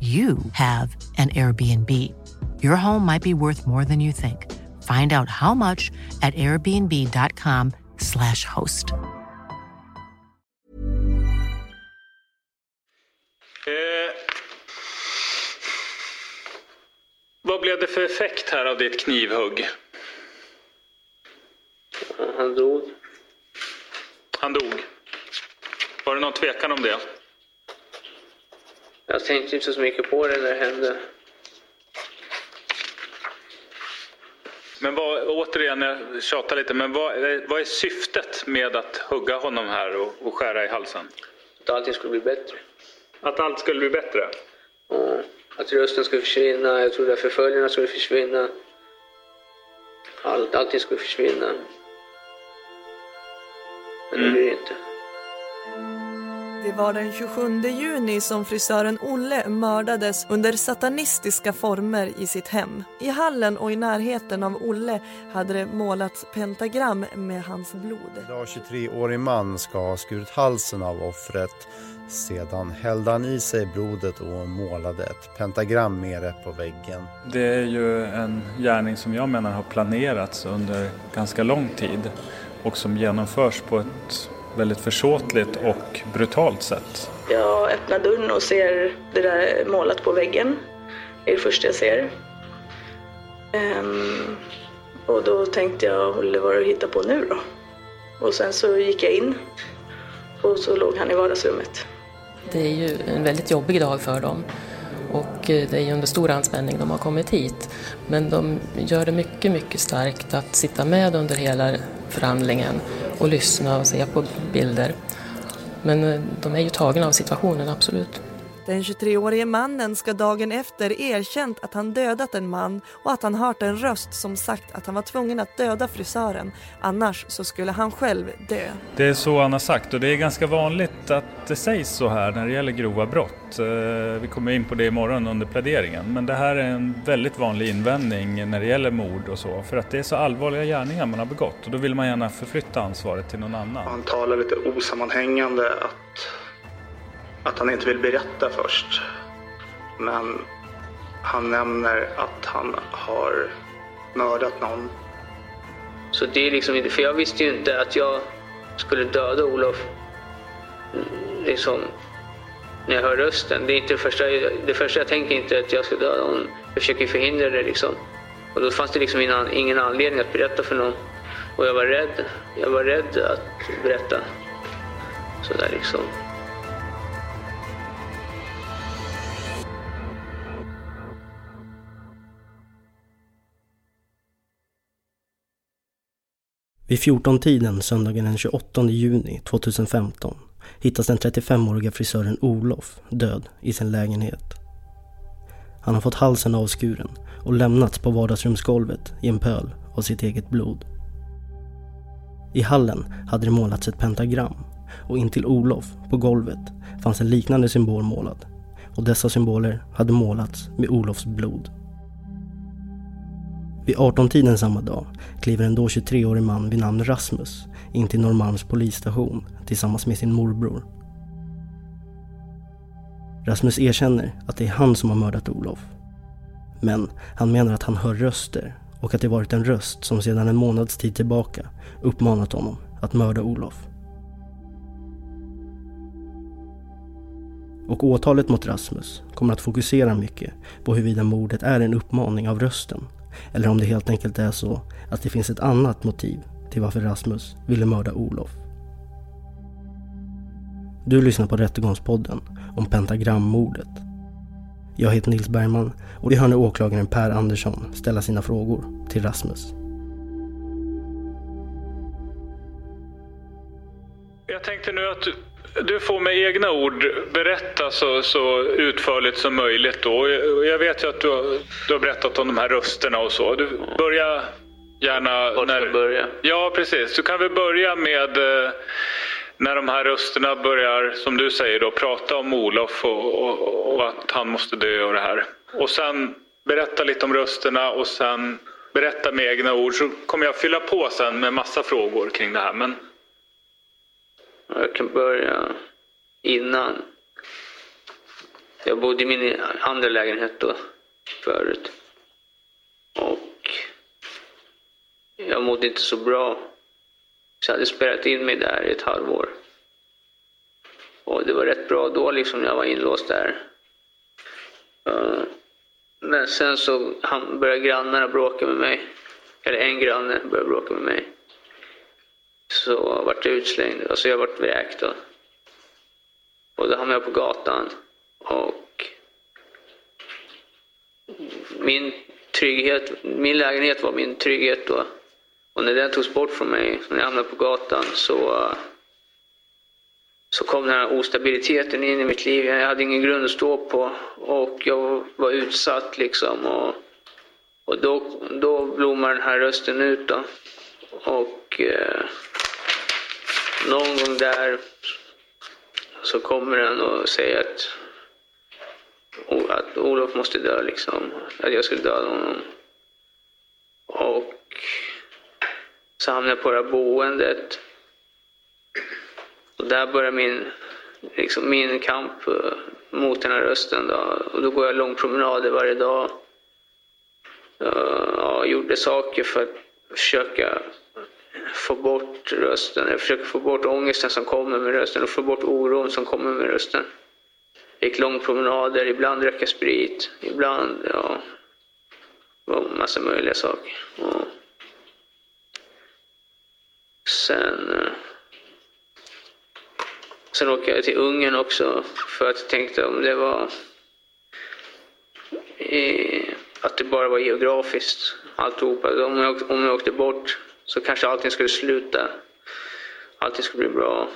you have an Airbnb. Your home might be worth more than you think. Find out how much at airbnb.com/slash host. Eh, vad blev det för effekt här av ditt knivhugg? Han dog. Han dog. Var det någon tvekan om det? Jag tänkte inte så mycket på det när det hände. Men vad, återigen, jag tjatar lite, men vad, vad är syftet med att hugga honom här och, och skära i halsen? Att allting skulle bli bättre. Att allt skulle bli bättre? Och att rösten skulle försvinna, jag trodde att förföljarna skulle försvinna. Allt, allting skulle försvinna. Men det blir det inte. Det var den 27 juni som frisören Olle mördades under satanistiska former i sitt hem. I hallen och i närheten av Olle hade det målats pentagram med hans blod. Idag 23-årig man ska ha skurit halsen av offret. Sedan hällde han i sig blodet och målade ett pentagram med det på väggen. Det är ju en gärning som jag menar har planerats under ganska lång tid och som genomförs på ett väldigt försåtligt och brutalt sätt. Jag öppnar dörren och ser det där målat på väggen. Det är det första jag ser. Ehm, och då tänkte jag, Olle, vad har du hittat på nu då? Och sen så gick jag in och så låg han i vardagsrummet. Det är ju en väldigt jobbig dag för dem och eh, det är ju under stor anspänning de har kommit hit. Men de gör det mycket, mycket starkt att sitta med under hela förhandlingen och lyssna och se på bilder. Men eh, de är ju tagna av situationen, absolut. Den 23-årige mannen ska dagen efter erkänt att han dödat en man och att han hört en röst som sagt att han var tvungen att döda frisören, annars så skulle han själv dö. Det är så han har sagt och det är ganska vanligt att det sägs så här när det gäller grova brott. Eh, Vi kommer in på det imorgon under pläderingen men det här är en väldigt vanlig invändning när det gäller mord och så för att det är så allvarliga gärningar man har begått och då vill man gärna förflytta ansvaret till någon annan. Han talar lite osammanhängande att, att han inte vill berätta först. Men han nämner att han har mördat någon. Så det är liksom inte, för jag visste ju inte att jag skulle döda Olof. Mm, liksom, när jag hör rösten. Det, är inte det, första, det första jag tänker inte att jag ska döda honom. Jag försöker förhindra det liksom. Och då fanns det liksom ingen, ingen anledning att berätta för någon. Och jag var rädd. Jag var rädd att berätta. Sådär liksom. Vid 14-tiden söndagen den 28 juni 2015 hittas den 35-åriga frisören Olof död i sin lägenhet. Han har fått halsen avskuren och lämnats på vardagsrumsgolvet i en pöl av sitt eget blod. I hallen hade det målats ett pentagram och intill Olof på golvet fanns en liknande symbol målad och dessa symboler hade målats med Olofs blod. Vid 18-tiden samma dag kliver en då 23-årig man vid namn Rasmus in till Norrmalms polisstation tillsammans med sin morbror. Rasmus erkänner att det är han som har mördat Olof. Men han menar att han hör röster och att det varit en röst som sedan en månads tid tillbaka uppmanat honom att mörda Olof. Och åtalet mot Rasmus kommer att fokusera mycket på huruvida mordet är en uppmaning av rösten eller om det helt enkelt är så att det finns ett annat motiv till varför Rasmus ville mörda Olof. Du lyssnar på Rättegångspodden om pentagrammordet. Jag heter Nils Bergman och vi hör nu åklagaren Per Andersson ställa sina frågor till Rasmus. Jag tänkte nu att du får med egna ord berätta så, så utförligt som möjligt. Då. Jag vet ju att du har, du har berättat om de här rösterna och så. Du börjar gärna... Vart jag börja? Ja, precis. Du kan väl börja med eh, när de här rösterna börjar, som du säger, då, prata om Olof och, och, och att han måste dö och det här. Och sen berätta lite om rösterna och sen berätta med egna ord så kommer jag fylla på sen med massa frågor kring det här. Men jag kan börja innan. Jag bodde i min andra lägenhet då, förut. Och jag mådde inte så bra. Så jag hade spelat in mig där i ett halvår. Och det var rätt bra då liksom när jag var inlåst där. Eh, men sen så började grannarna bråka med mig. Eller en granne började bråka med mig. Så vart jag utslängd. Alltså jag vart vräkt då. Och då hamnade jag på gatan. Och min trygghet, min lägenhet var min trygghet då. Och när den togs bort från mig, när jag hamnade på gatan, så, så kom den här ostabiliteten in i mitt liv. Jag hade ingen grund att stå på och jag var utsatt liksom. Och, och då, då blommar den här rösten ut då. Och eh, någon gång där så kommer den och säger att, att Olof måste dö liksom. Att jag skulle döda honom. Och så hamnade jag på det här boendet. Och där börjar min, liksom min kamp eh, mot den här rösten. Då. Och då går jag långpromenader varje dag. Uh, ja, gjorde saker för att försöka få bort rösten. Jag försöker få bort ångesten som kommer med rösten och få bort oron som kommer med rösten. Jag gick långpromenader, ibland drack jag sprit, ibland, ja, det var massa möjliga saker. Och sen, eh, sen åkte jag till Ungern också för att jag tänkte om det var eh, att det bara var geografiskt alltihopa. Om jag, om jag åkte bort så kanske allting skulle sluta. Allting skulle bli bra.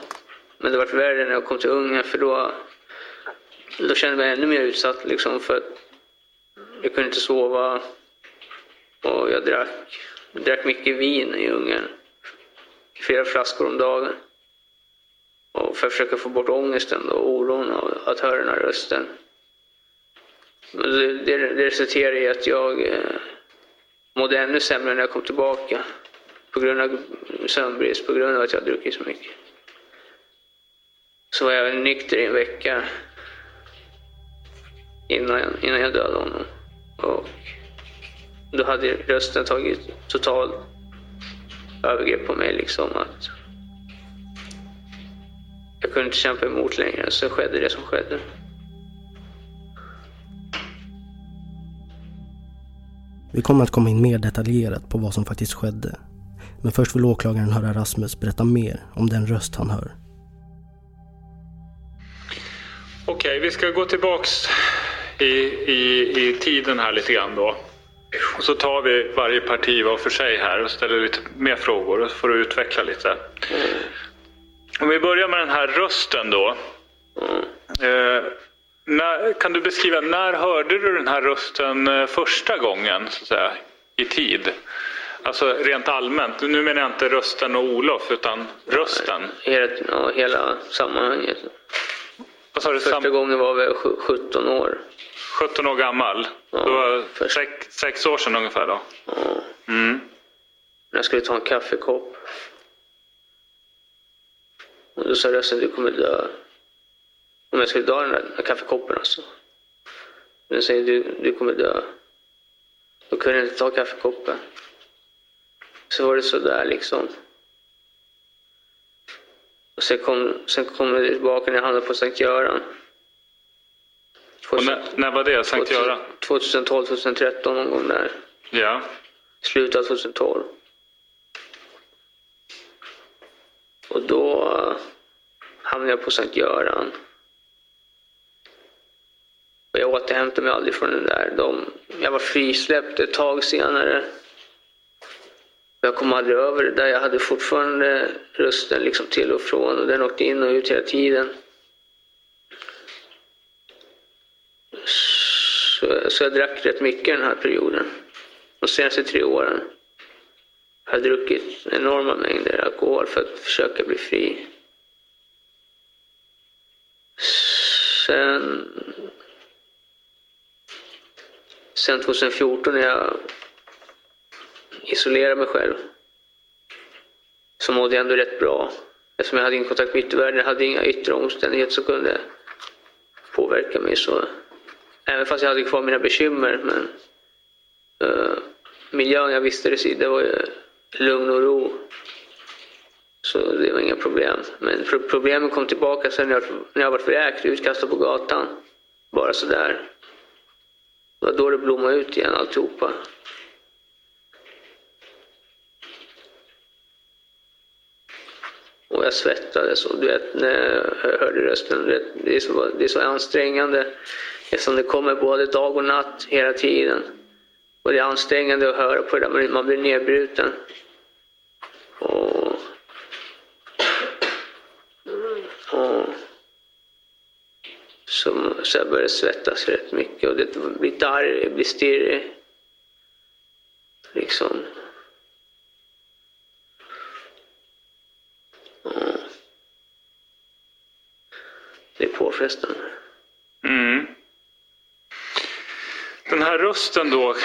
Men det var värre när jag kom till Ungern för då, då kände jag mig ännu mer utsatt liksom för att jag kunde inte sova och jag drack, jag drack mycket vin i Ungern. Flera flaskor om dagen. Och för att försöka få bort ångesten och oron av att höra den här rösten. Det, det, det resulterade i att jag eh, mådde ännu sämre när jag kom tillbaka. På grund av sömnbrist, på grund av att jag druckit så mycket. Så var jag nykter i en vecka innan jag, innan jag dödade honom. Och då hade rösten tagit total övergrepp på mig. Liksom att jag kunde inte kämpa emot längre, så skedde det som skedde. Vi kommer att komma in mer detaljerat på vad som faktiskt skedde. Men först vill åklagaren höra Rasmus berätta mer om den röst han hör. Okej, vi ska gå tillbaks i, i, i tiden här lite grann då. Och så tar vi varje parti var för sig här och ställer lite mer frågor och så får du utveckla lite. Om vi börjar med den här rösten då. Eh, när, kan du beskriva, när hörde du den här rösten eh, första gången så att säga, i tid? Alltså rent allmänt. Nu menar jag inte rösten och Olof utan rösten. Hela, ja, hela sammanhanget. Vad sa du? Första gången var jag 17 år. 17 år gammal? Ja, det var sex, sex, år sedan ungefär då? Ja. Mm. Jag skulle ta en kaffekopp. Och då sa rösten, du kommer dö. Om jag skulle dö den där kaffekoppen alltså. Den säger, du, du kommer dö. Då kunde jag inte ta kaffekoppen. Så var det sådär liksom. Och sen kom, sen kom det tillbaka när jag hamnade på Sankt Göran. Och när, när var det, Sankt Göran? 2012, 2013 någon gång där. Ja. Slutet av 2012. Och då uh, hamnade jag på Sankt Göran. Och jag återhämtade mig aldrig från den där. De, jag var frisläppt ett tag senare. Jag kom aldrig över det där. Jag hade fortfarande rösten liksom till och från och den åkte in och ut hela tiden. Så, så jag drack rätt mycket den här perioden. De senaste tre åren har jag druckit enorma mängder alkohol för att försöka bli fri. Sen, sen 2014 när jag isolera mig själv. Så mådde jag ändå rätt bra. Eftersom jag hade ingen kontakt med yttervärlden, jag hade inga yttre omständigheter som kunde påverka mig. Så, även fast jag hade kvar mina bekymmer, men uh, miljön jag vistades i, det var ju lugn och ro. Så det var inga problem. Men problemen kom tillbaka sen jag, när jag var vräkt, utkastad på gatan. Bara sådär. Det var då det blommade ut igen alltihopa. Och jag svettades och du vet, när jag hörde rösten, det är så, det är så ansträngande eftersom det kommer både dag och natt hela tiden. Och det är ansträngande att höra på det där, man blir nedbruten. Och, och så, så jag började svettas rätt mycket och det blir darrig, blir stirrig. Liksom. Det är påfrestande. Mm. Den här rösten då,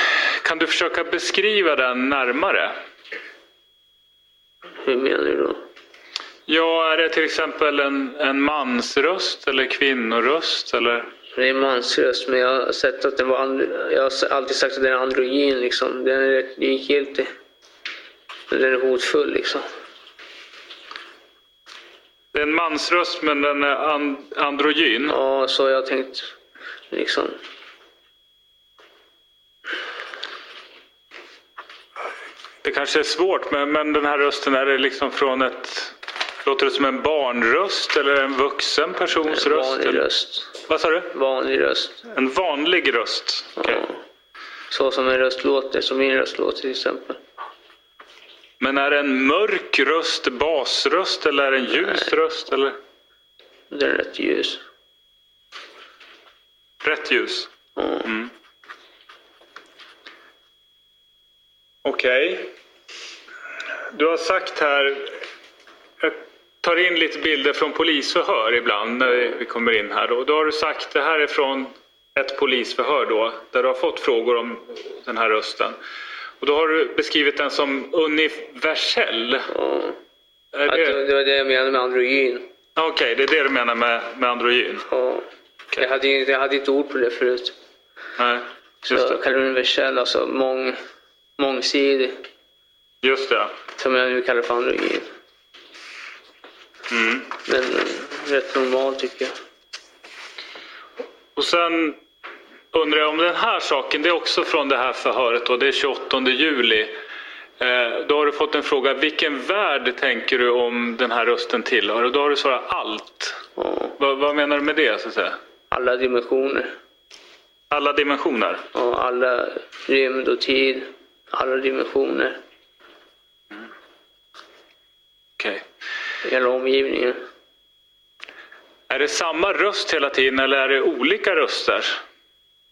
kan du försöka beskriva den närmare? Hur menar du då? Ja, är det till exempel en, en mansröst eller kvinnoröst? Eller? Det är en mansröst, men jag har sett att den var jag har alltid sagt att den är androgyn liksom. Den är rätt likgiltig. Den är hotfull liksom. Det är en mansröst men den är and androgyn. Ja, så jag tänkt. Liksom. Det kanske är svårt, men, men den här rösten, är det liksom från ett... Låter det som en barnröst eller en vuxen persons en röst? vanlig eller? röst. Vad sa du? Vanlig röst. En vanlig röst? Okay. Ja. Så som en röst låter, som min röst låter till exempel. Men är det en mörk röst, basröst eller är det en ljus Nej. röst? Eller? Den är rätt ljus. Rätt ljus? Mm. Okej. Okay. Du har sagt här, jag tar in lite bilder från polisförhör ibland när vi kommer in här. Då, då har du sagt, det här är från ett polisförhör då, där du har fått frågor om den här rösten. Och då har du beskrivit den som universell. Ja. Är det... det var det jag menade med androgyn. Okej, okay, det är det du menar med, med androgyn? Ja. Okay. Jag, hade, jag hade inte ord på det förut. Nej, just Så jag kallar det universell, alltså mång, mångsidig. Just det. Som jag nu kallar för androgyn. Mm. Men rätt normal tycker jag. Och sen undrar jag om den här saken, det är också från det här förhöret och det är 28 juli. Eh, då har du fått en fråga, vilken värld tänker du om den här rösten tillhör? Och då har du svarat allt. Ja. Va, vad menar du med det så att säga? Alla dimensioner. Alla dimensioner? Ja, alla rymd och tid. Alla dimensioner. Mm. Okej. Okay. Hela omgivningen. Är det samma röst hela tiden eller är det olika röster?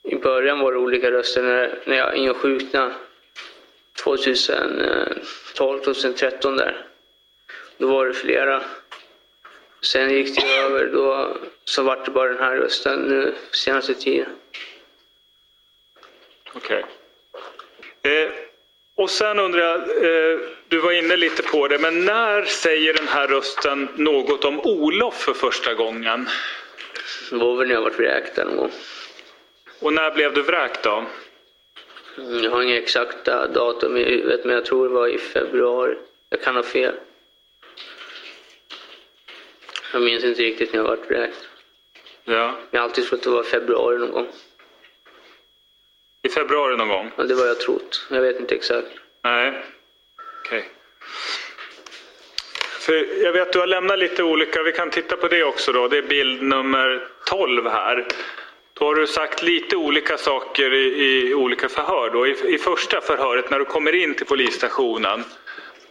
I början var det olika röster när, när jag insjuknade 2012, 2013 där. Då var det flera. Sen gick det över då, så vart det bara den här rösten nu senaste tiden. Okej. Eh, och sen undrar jag, eh, du var inne lite på det, men när säger den här rösten något om Olof för första gången? Det var väl när jag var vräkt någon gång. Och när blev du vräkt då? Mm, Jag har inga exakta datum i huvudet, men jag tror det var i februari. Jag kan ha fel. Jag minns inte riktigt när jag var vräkt. Ja. Jag har alltid trott det var i februari någon gång. I februari någon gång? Ja, det var jag trott. Jag vet inte exakt. Nej. Okej. För jag vet att du har lämnat lite olika, vi kan titta på det också då. Det är bild nummer 12 här. Då har du sagt lite olika saker i, i olika förhör. Då. I, I första förhöret när du kommer in till polisstationen,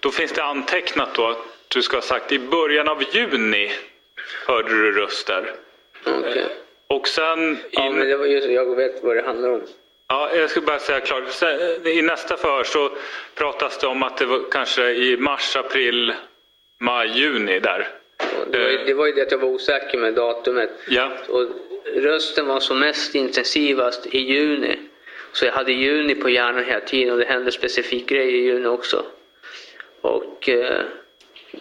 då finns det antecknat då att du ska ha sagt i början av juni hörde du röster. Okej. Och sen... Ja, men det var just jag vet vad det handlar om. Ja, jag ska bara säga klart. Sen, I nästa förhör så pratas det om att det var kanske i mars, april, maj, juni där. Det var, ju, det var ju det att jag var osäker med datumet. Ja. Och rösten var som mest intensivast i juni. Så jag hade juni på hjärnan hela tiden och det hände specifika grejer i juni också. Och eh,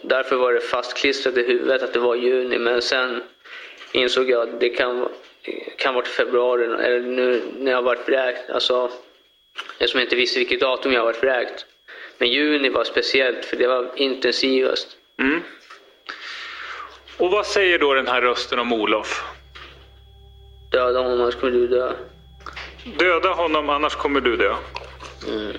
därför var det fastklistrat i huvudet att det var juni. Men sen insåg jag att det kan, kan vara februari eller nu när jag varit vräkt. Alltså, eftersom jag inte visste vilket datum jag varit vräkt. Men juni var speciellt för det var intensivast. Mm. Och vad säger då den här rösten om Olof? Döda honom annars kommer du dö. Döda honom annars kommer du dö. Mm.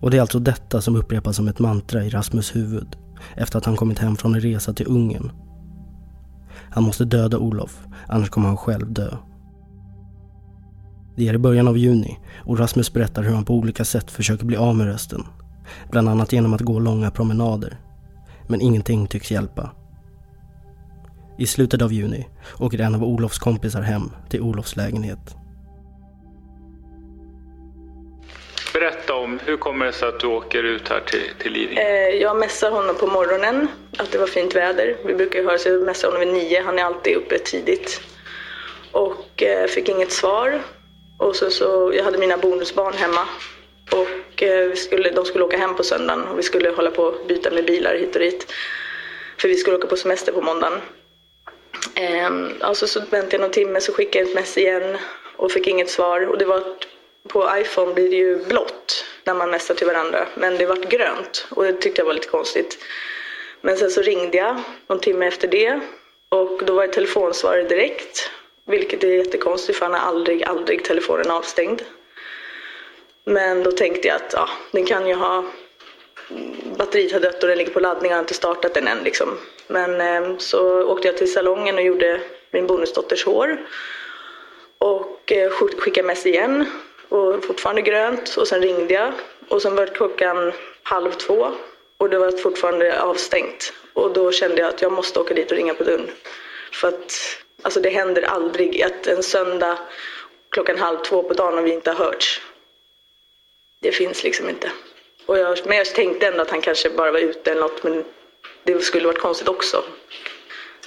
Och det är alltså detta som upprepas som ett mantra i Rasmus huvud efter att han kommit hem från en resa till Ungern. Han måste döda Olof, annars kommer han själv dö. Det är i början av juni och Rasmus berättar hur han på olika sätt försöker bli av med rösten. Bland annat genom att gå långa promenader. Men ingenting tycks hjälpa. I slutet av juni åker en av Olofs kompisar hem till Olofs lägenhet. Berätta om, hur kommer det sig att du åker ut här till, till Lidingö? Eh, Jag messar honom på morgonen att det var fint väder. Vi brukar ju höra sig messa honom vid nio, han är alltid uppe tidigt. Och eh, fick inget svar. Och så, så, jag hade mina bonusbarn hemma. Och Eh, vi skulle, de skulle åka hem på söndagen och vi skulle hålla på och byta med bilar hit och dit. För vi skulle åka på semester på måndagen. Ehm, alltså så väntade jag någon timme så skickade jag ett mess igen och fick inget svar. Och det var på iPhone blir det ju blått när man messar till varandra. Men det vart grönt och det tyckte jag var lite konstigt. Men sen så ringde jag någon timme efter det och då var det telefonsvarare direkt. Vilket är jättekonstigt för han har aldrig, aldrig telefonen avstängd. Men då tänkte jag att ja, den kan ju ha batteriet har dött och den ligger på laddning, och har inte startat den än liksom. Men eh, så åkte jag till salongen och gjorde min bonusdotters hår. Och eh, skickade mess igen och fortfarande grönt och sen ringde jag och sen var det klockan halv två och det var fortfarande avstängt. Och då kände jag att jag måste åka dit och ringa på dörren. För att alltså det händer aldrig att en söndag klockan halv två på dagen och vi inte har hörts. Det finns liksom inte. Och jag, men jag tänkte ändå att han kanske bara var ute eller något men det skulle varit konstigt också.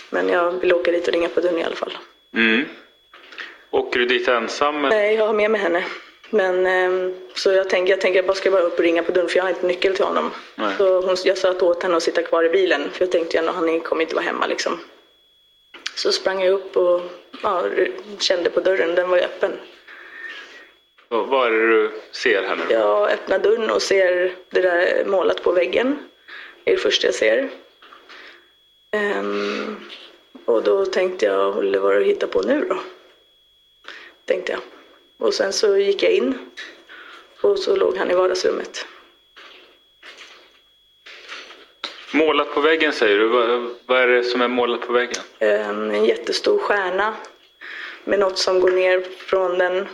Men jag vill åka dit och ringa på dörren i alla fall. Mm. Åker du dit ensam? Nej, jag har med mig henne. Men ehm, så jag tänker, jag tänker jag bara ska bara upp och ringa på dörren för jag har inte nyckel till honom. Nej. Så hon, jag sa åt henne att sitta kvar i bilen för jag tänkte ändå han kommer inte vara hemma liksom. Så sprang jag upp och ja, kände på dörren, den var ju öppen. Och Vad är det du ser här nu? Jag öppnar dörren och ser det där målat på väggen. Det är det första jag ser. Ehm, och då tänkte jag, Olle, vad har du hittat på nu då? Tänkte jag. Och sen så gick jag in och så låg han i vardagsrummet. Målat på väggen säger du. Vad, vad är det som är målat på väggen? Ehm, en jättestor stjärna med något som går ner från den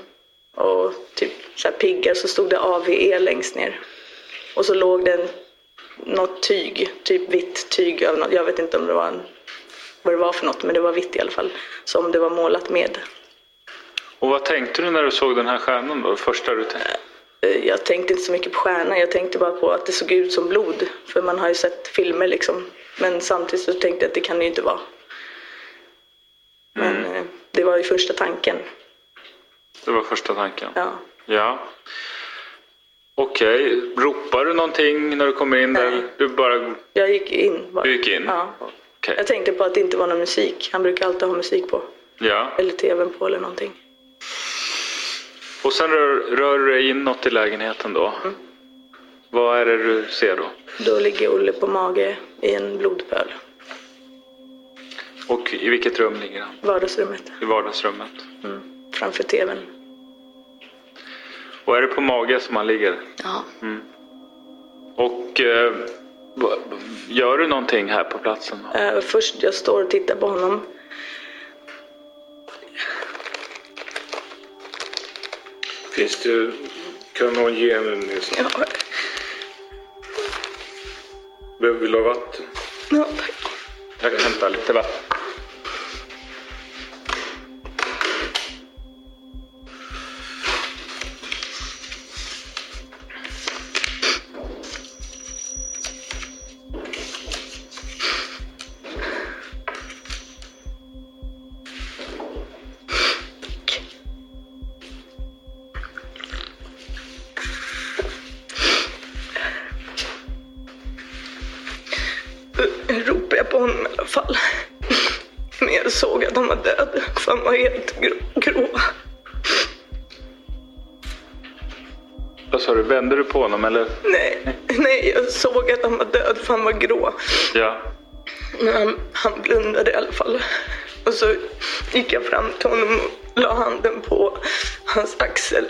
och typ så här piggar så stod det AVE längst ner. Och så låg det en, något tyg, typ vitt tyg över något. Jag vet inte om det var en, vad det var för något men det var vitt i alla fall. Som det var målat med. Och vad tänkte du när du såg den här stjärnan då? Första du tänkte? eh, jag tänkte inte så mycket på stjärnan. Jag tänkte bara på att det såg ut som blod. För man har ju sett filmer liksom. Men samtidigt så tänkte jag att det kan det ju inte vara. Men eh, det var ju första tanken. Det var första tanken? Ja. Ja. Okej, ropar du någonting när du kommer in där? Du bara... Jag gick in bara. Du gick in? Ja. Okej. Jag tänkte på att det inte var någon musik. Han brukar alltid ha musik på. Ja. Eller tvn på eller någonting. Och sen rör, rör du dig inåt i lägenheten då? Mm. Vad är det du ser då? Då ligger Olle på mage i en blodpöl. Och i vilket rum ligger han? Vardagsrummet. I vardagsrummet? Mm. Framför tvn. Och är det på mage som han ligger? Ja. Mm. Och eh, gör du någonting här på platsen? Eh, först jag står och tittar på honom. Finns det... Kan någon ge en Nilsson? Ja. Behöver Vill du ha vatten? Ja, tack. Jag kan hämta lite vatten. På honom eller? Nej, nej, jag såg att han var död för han var grå. Ja. Men han, han blundade i alla fall. Och så gick jag fram till honom och la handen på hans axel.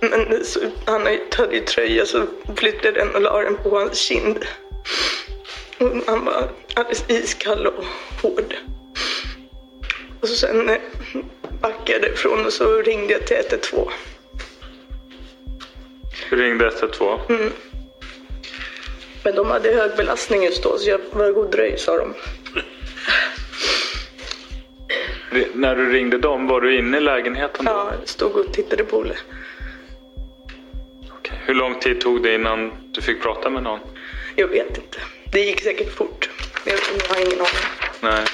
Men så, han hade ju tröja så flyttade den och la den på hans kind. Och han var alldeles iskall och hård. Och så sen eh, backade jag ifrån och så ringde jag till 112. Ringde 112? Mm. Men de hade hög belastning just då så jag var god dröj sa de. När du ringde dem, var du inne i lägenheten då? Ja, jag stod och tittade på Olle. Hur lång tid tog det innan du fick prata med någon? Jag vet inte. Det gick säkert fort. Jag, jag har ingen aning. Nej.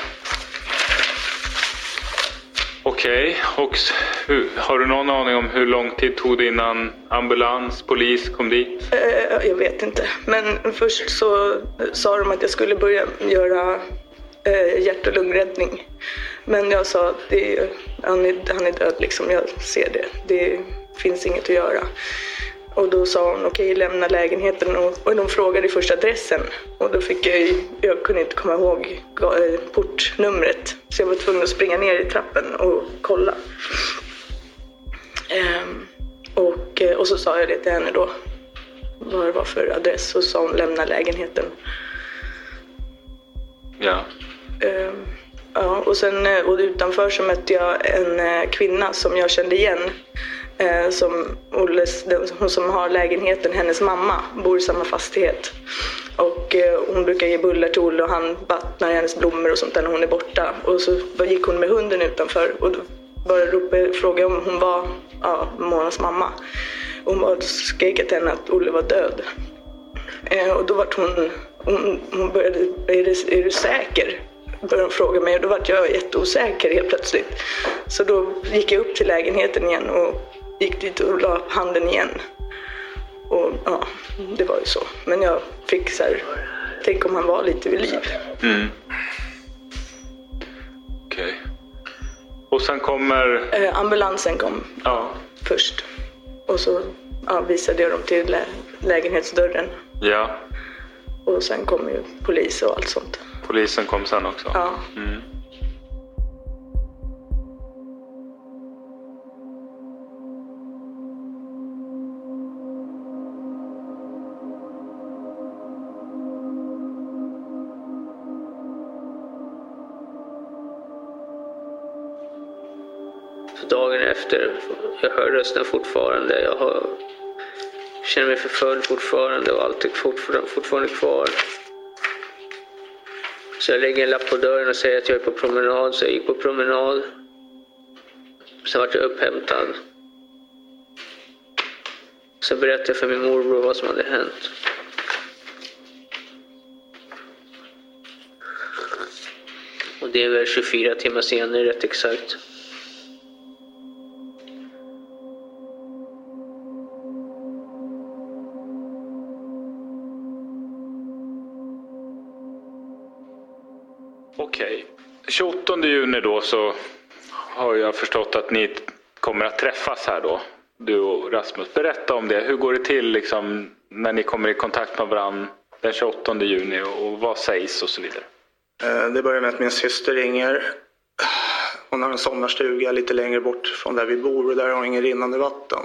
Okej, och hur, har du någon aning om hur lång tid tog det innan ambulans, polis kom dit? Eh, jag vet inte. Men först så eh, sa de att jag skulle börja göra eh, hjärt och lungräddning. Men jag sa att det är, han, är, han är död liksom. Jag ser det. Det finns inget att göra. Och då sa hon okej, lämna lägenheten. Och, och de frågade först adressen. Och då fick jag jag kunde inte komma ihåg eh, portnumret. Så jag var tvungen att springa ner i trappen och kolla. Ehm, och, eh, och så sa jag det till henne då. Vad det var för adress. Och så sa hon lämna lägenheten. Ja. Ehm, ja, och sen eh, och utanför så mötte jag en kvinna som jag kände igen. Eh, som Olles, hon som har lägenheten, hennes mamma, bor i samma fastighet. Och eh, hon brukar ge bullar till Olle och han vattnar hennes blommor och sånt där när hon är borta. Och så gick hon med hunden utanför och då bara ropade, frågade jag om hon var ja, Monas mamma. Och hon bara skrek till henne att Olle var död. Eh, och då vart hon, hon, hon började, är du, är du säker? Började fråga mig och då var jag jätteosäker helt plötsligt. Så då gick jag upp till lägenheten igen och gick dit och la handen igen. Och ja, det var ju så. Men jag fick så här, tänk om han var lite vid liv. Mm. Okej. Och sen kommer... Eh, ambulansen kom Ja. först. Och så ja, visade jag dem till lä lägenhetsdörren. Ja. Och sen kom ju polis och allt sånt. Polisen kom sen också? Ja. Mm. Dagen efter, jag hör rösten fortfarande. Jag har, känner mig förföljd fortfarande och allt är fortfarande, fortfarande kvar. Så jag lägger en lapp på dörren och säger att jag är på promenad, så jag gick på promenad. Sen vart jag upphämtad. Sen berättade jag för min morbror vad som hade hänt. Och det är väl 24 timmar senare rätt exakt. 28 juni då så har jag förstått att ni kommer att träffas här då. Du och Rasmus. Berätta om det. Hur går det till liksom, när ni kommer i kontakt med varandra den 28 juni och vad sägs och så vidare? Eh, det börjar med att min syster ringer. Hon har en sommarstuga lite längre bort från där vi bor och där har hon ingen rinnande vatten.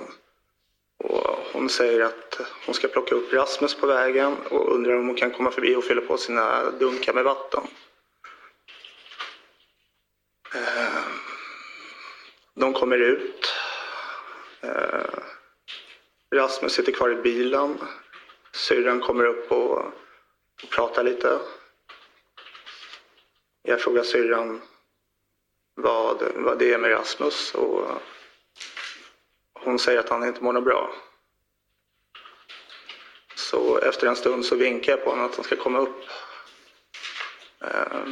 Och hon säger att hon ska plocka upp Rasmus på vägen och undrar om hon kan komma förbi och fylla på sina dunkar med vatten. De kommer ut. Eh, Rasmus sitter kvar i bilen. Syrran kommer upp och, och pratar lite. Jag frågar syrran vad, vad det är med Rasmus och hon säger att han inte mår något bra. Så efter en stund så vinkar jag på honom att han ska komma upp. Eh,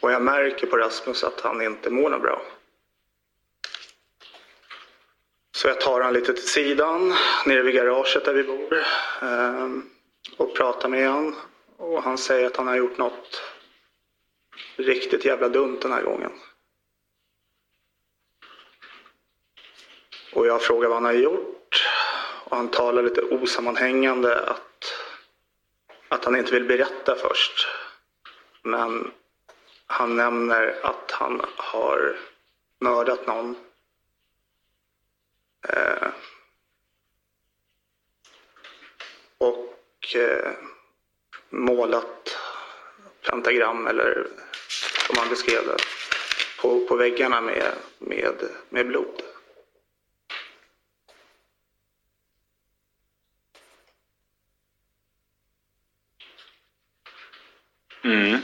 Och jag märker på Rasmus att han inte mår något bra. Får jag tar den lite till sidan nere vid garaget där vi bor ehm, och pratar med honom. Och han säger att han har gjort något riktigt jävla dumt den här gången. Och jag frågar vad han har gjort. Och han talar lite osammanhängande att, att han inte vill berätta först. Men han nämner att han har mördat någon. Eh, och eh, målat pentagram eller som han beskrev det på, på väggarna med, med, med blod. Mm.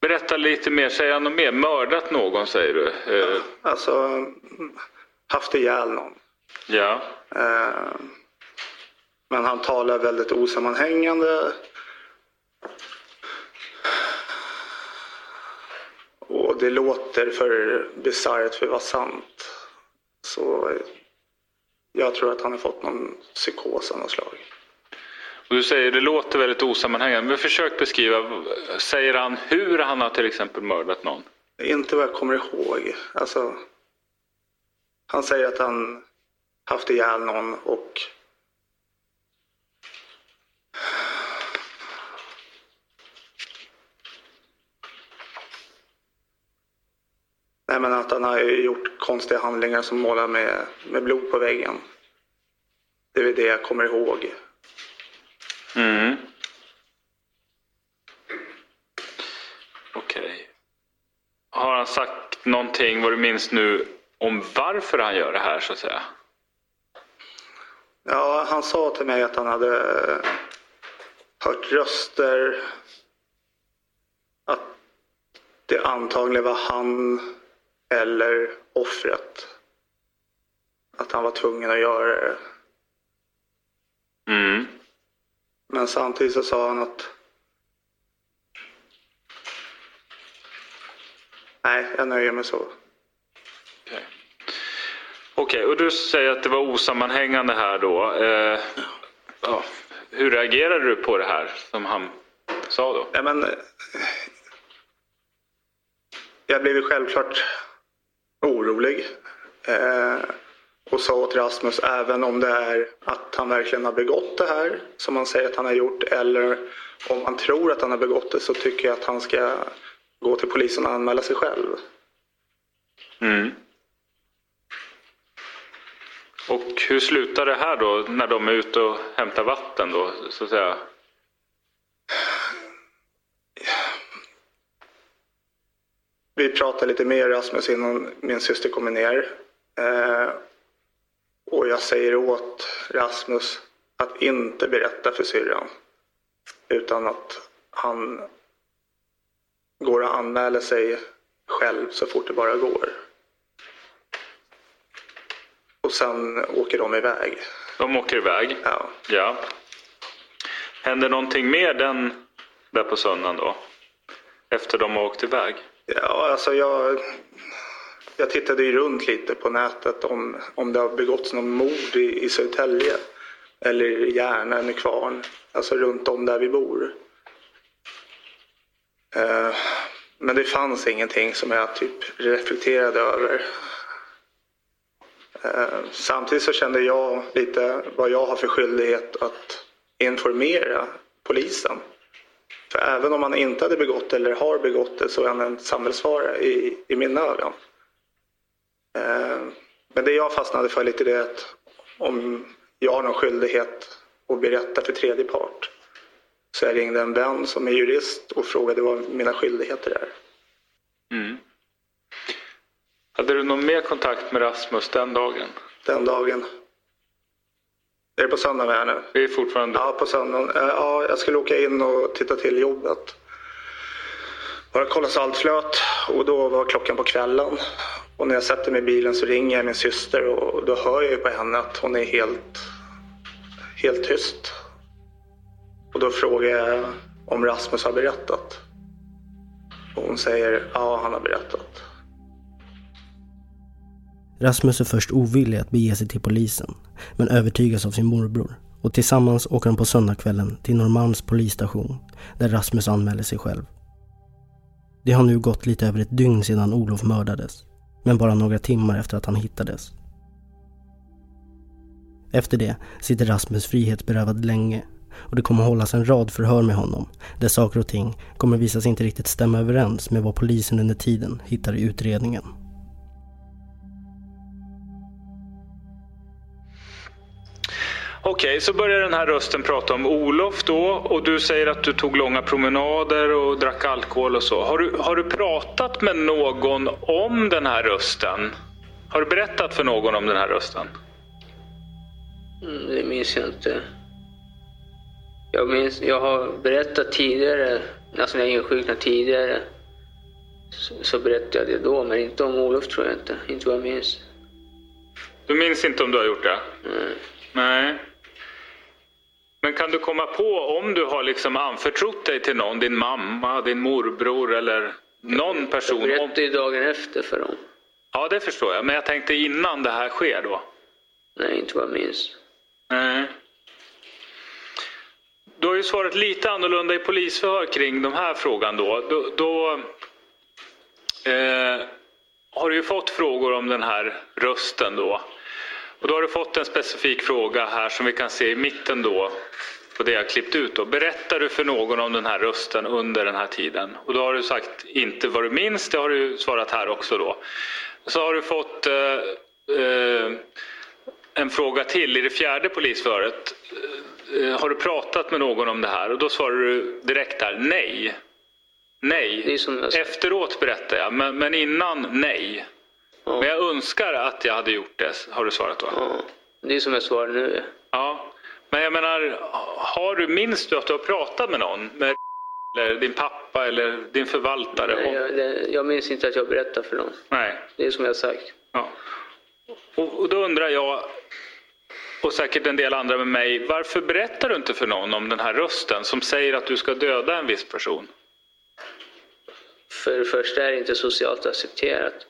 Berätta lite mer, säger han något mer? Mördat någon säger du? Eh, Alltså haft ihjäl någon. ja. Eh, Men han talar väldigt osammanhängande. Och det låter för bisarrt för att vara sant. Så jag tror att han har fått någon psykos av något slag. Och du säger det låter väldigt osammanhängande, men försök beskriva. Säger han hur han har till exempel mördat någon? Inte vad jag kommer ihåg. Alltså, han säger att han haft ihjäl någon och Nej, men att han har gjort konstiga handlingar som målar med, med blod på väggen. Det är väl det jag kommer ihåg. Mm. Okej. Har han sagt någonting, vad du minns nu, om varför han gör det här så att säga? Ja, han sa till mig att han hade hört röster. Att det antagligen var han eller offret. Att han var tvungen att göra det. Mm. Men samtidigt så sa han att Nej, jag nöjer mig så. Okej, och du säger att det var osammanhängande här då. Eh, ja. Hur reagerade du på det här som han sa då? Ja, men, jag blev ju självklart orolig. Eh, och sa åt Rasmus, även om det är att han verkligen har begått det här som han säger att han har gjort eller om han tror att han har begått det så tycker jag att han ska gå till polisen och anmäla sig själv. Mm. Och hur slutar det här då när de är ute och hämtar vatten då så att säga? Vi pratade lite mer Rasmus innan min syster kommer ner. Eh, och jag säger åt Rasmus att inte berätta för syrran. Utan att han går och anmäler sig själv så fort det bara går. Och sen åker de iväg. De åker iväg? Ja. ja. Händer någonting mer den där på söndagen då? Efter de har åkt iväg? Ja, alltså jag, jag tittade ju runt lite på nätet om, om det har begåtts någon mord i, i Södertälje. Eller i Järna eller Kvarn. Alltså runt om där vi bor. Eh, men det fanns ingenting som jag typ reflekterade över. Eh, samtidigt så kände jag lite vad jag har för skyldighet att informera polisen. För även om man inte hade begått eller har begått det så är han en samhällsfara i, i mina ögon. Eh, men det jag fastnade för lite det är att om jag har någon skyldighet att berätta för tredje part. Så jag ringde en vän som är jurist och frågade vad mina skyldigheter är. Mm. Hade du någon mer kontakt med Rasmus den dagen? Den dagen. Är det på söndag vi är nu? Vi är fortfarande... Ja, på söndagen. Eh, ja, jag skulle åka in och titta till jobbet. Bara kolla saltflöt och då var klockan på kvällen. Och när jag sätter mig i bilen så ringer jag min syster och då hör jag ju på henne att hon är helt, helt tyst. Och då frågar jag om Rasmus har berättat. Och hon säger ja, han har berättat. Rasmus är först ovillig att bege sig till polisen, men övertygas av sin morbror. Och tillsammans åker de på söndagskvällen till Norrmalms polisstation, där Rasmus anmäler sig själv. Det har nu gått lite över ett dygn sedan Olof mördades, men bara några timmar efter att han hittades. Efter det sitter Rasmus frihetsberövad länge och det kommer hållas en rad förhör med honom där saker och ting kommer visa sig inte riktigt stämma överens med vad polisen under tiden hittar i utredningen. Okej, okay, så börjar den här rösten prata om Olof då och du säger att du tog långa promenader och drack alkohol och så. Har du, har du pratat med någon om den här rösten? Har du berättat för någon om den här rösten? Mm, det minns jag inte. Jag, minns, jag har berättat tidigare, alltså när jag insjuknade tidigare, så, så berättade jag det då, men inte om Olof tror jag inte. Inte vad jag minns. Du minns inte om du har gjort det? Nej. Nej. Men kan du komma på om du har liksom anförtrott dig till någon, din mamma, din morbror eller någon person? Jag berättade ju dagen efter för dem. Ja, det förstår jag. Men jag tänkte innan det här sker då? Nej, inte vad jag minns. Nej. Du har ju svarat lite annorlunda i polisförhör kring den här frågan då. Då, då eh, har du ju fått frågor om den här rösten då. Och då har du fått en specifik fråga här som vi kan se i mitten då på det jag klippt ut. Då. Berättar du för någon om den här rösten under den här tiden? Och då har du sagt inte vad du minns, det har du svarat här också då. Så har du fått eh, eh, en fråga till i det fjärde polisföret. Eh, har du pratat med någon om det här? Och då svarar du direkt här nej. Nej. Efteråt berättar jag, men, men innan nej. Ja. Men jag önskar att jag hade gjort det, har du svarat då? Ja, det är som jag svarar nu. Ja, men jag menar, har du, minns du att du har pratat med någon? Med eller din pappa eller din förvaltare? Nej, jag, det, jag minns inte att jag berättade för någon. Nej. Det är som jag sagt. Ja. Och, och då undrar jag, och säkert en del andra med mig, varför berättar du inte för någon om den här rösten som säger att du ska döda en viss person? För det första är det inte socialt accepterat.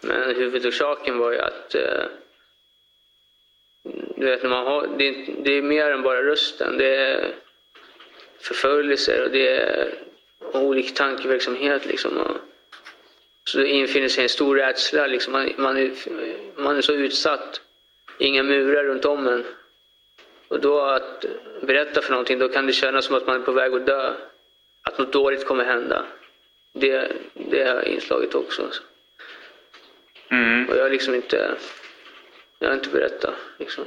Men huvudorsaken var ju att eh, du vet, när man har, det, det, är mer än bara rösten. Det är förföljelser och det är olika tankeverksamhet. Liksom. Och, så det infinner sig en stor rädsla. Liksom. Man, man, är, man är så utsatt. Inga murar runt om en. Och då att berätta för någonting, då kan det kännas som att man är på väg att dö. Att något dåligt kommer hända. Det, det har inslaget också. Alltså. Mm. Och jag har liksom inte, jag har inte berättat liksom.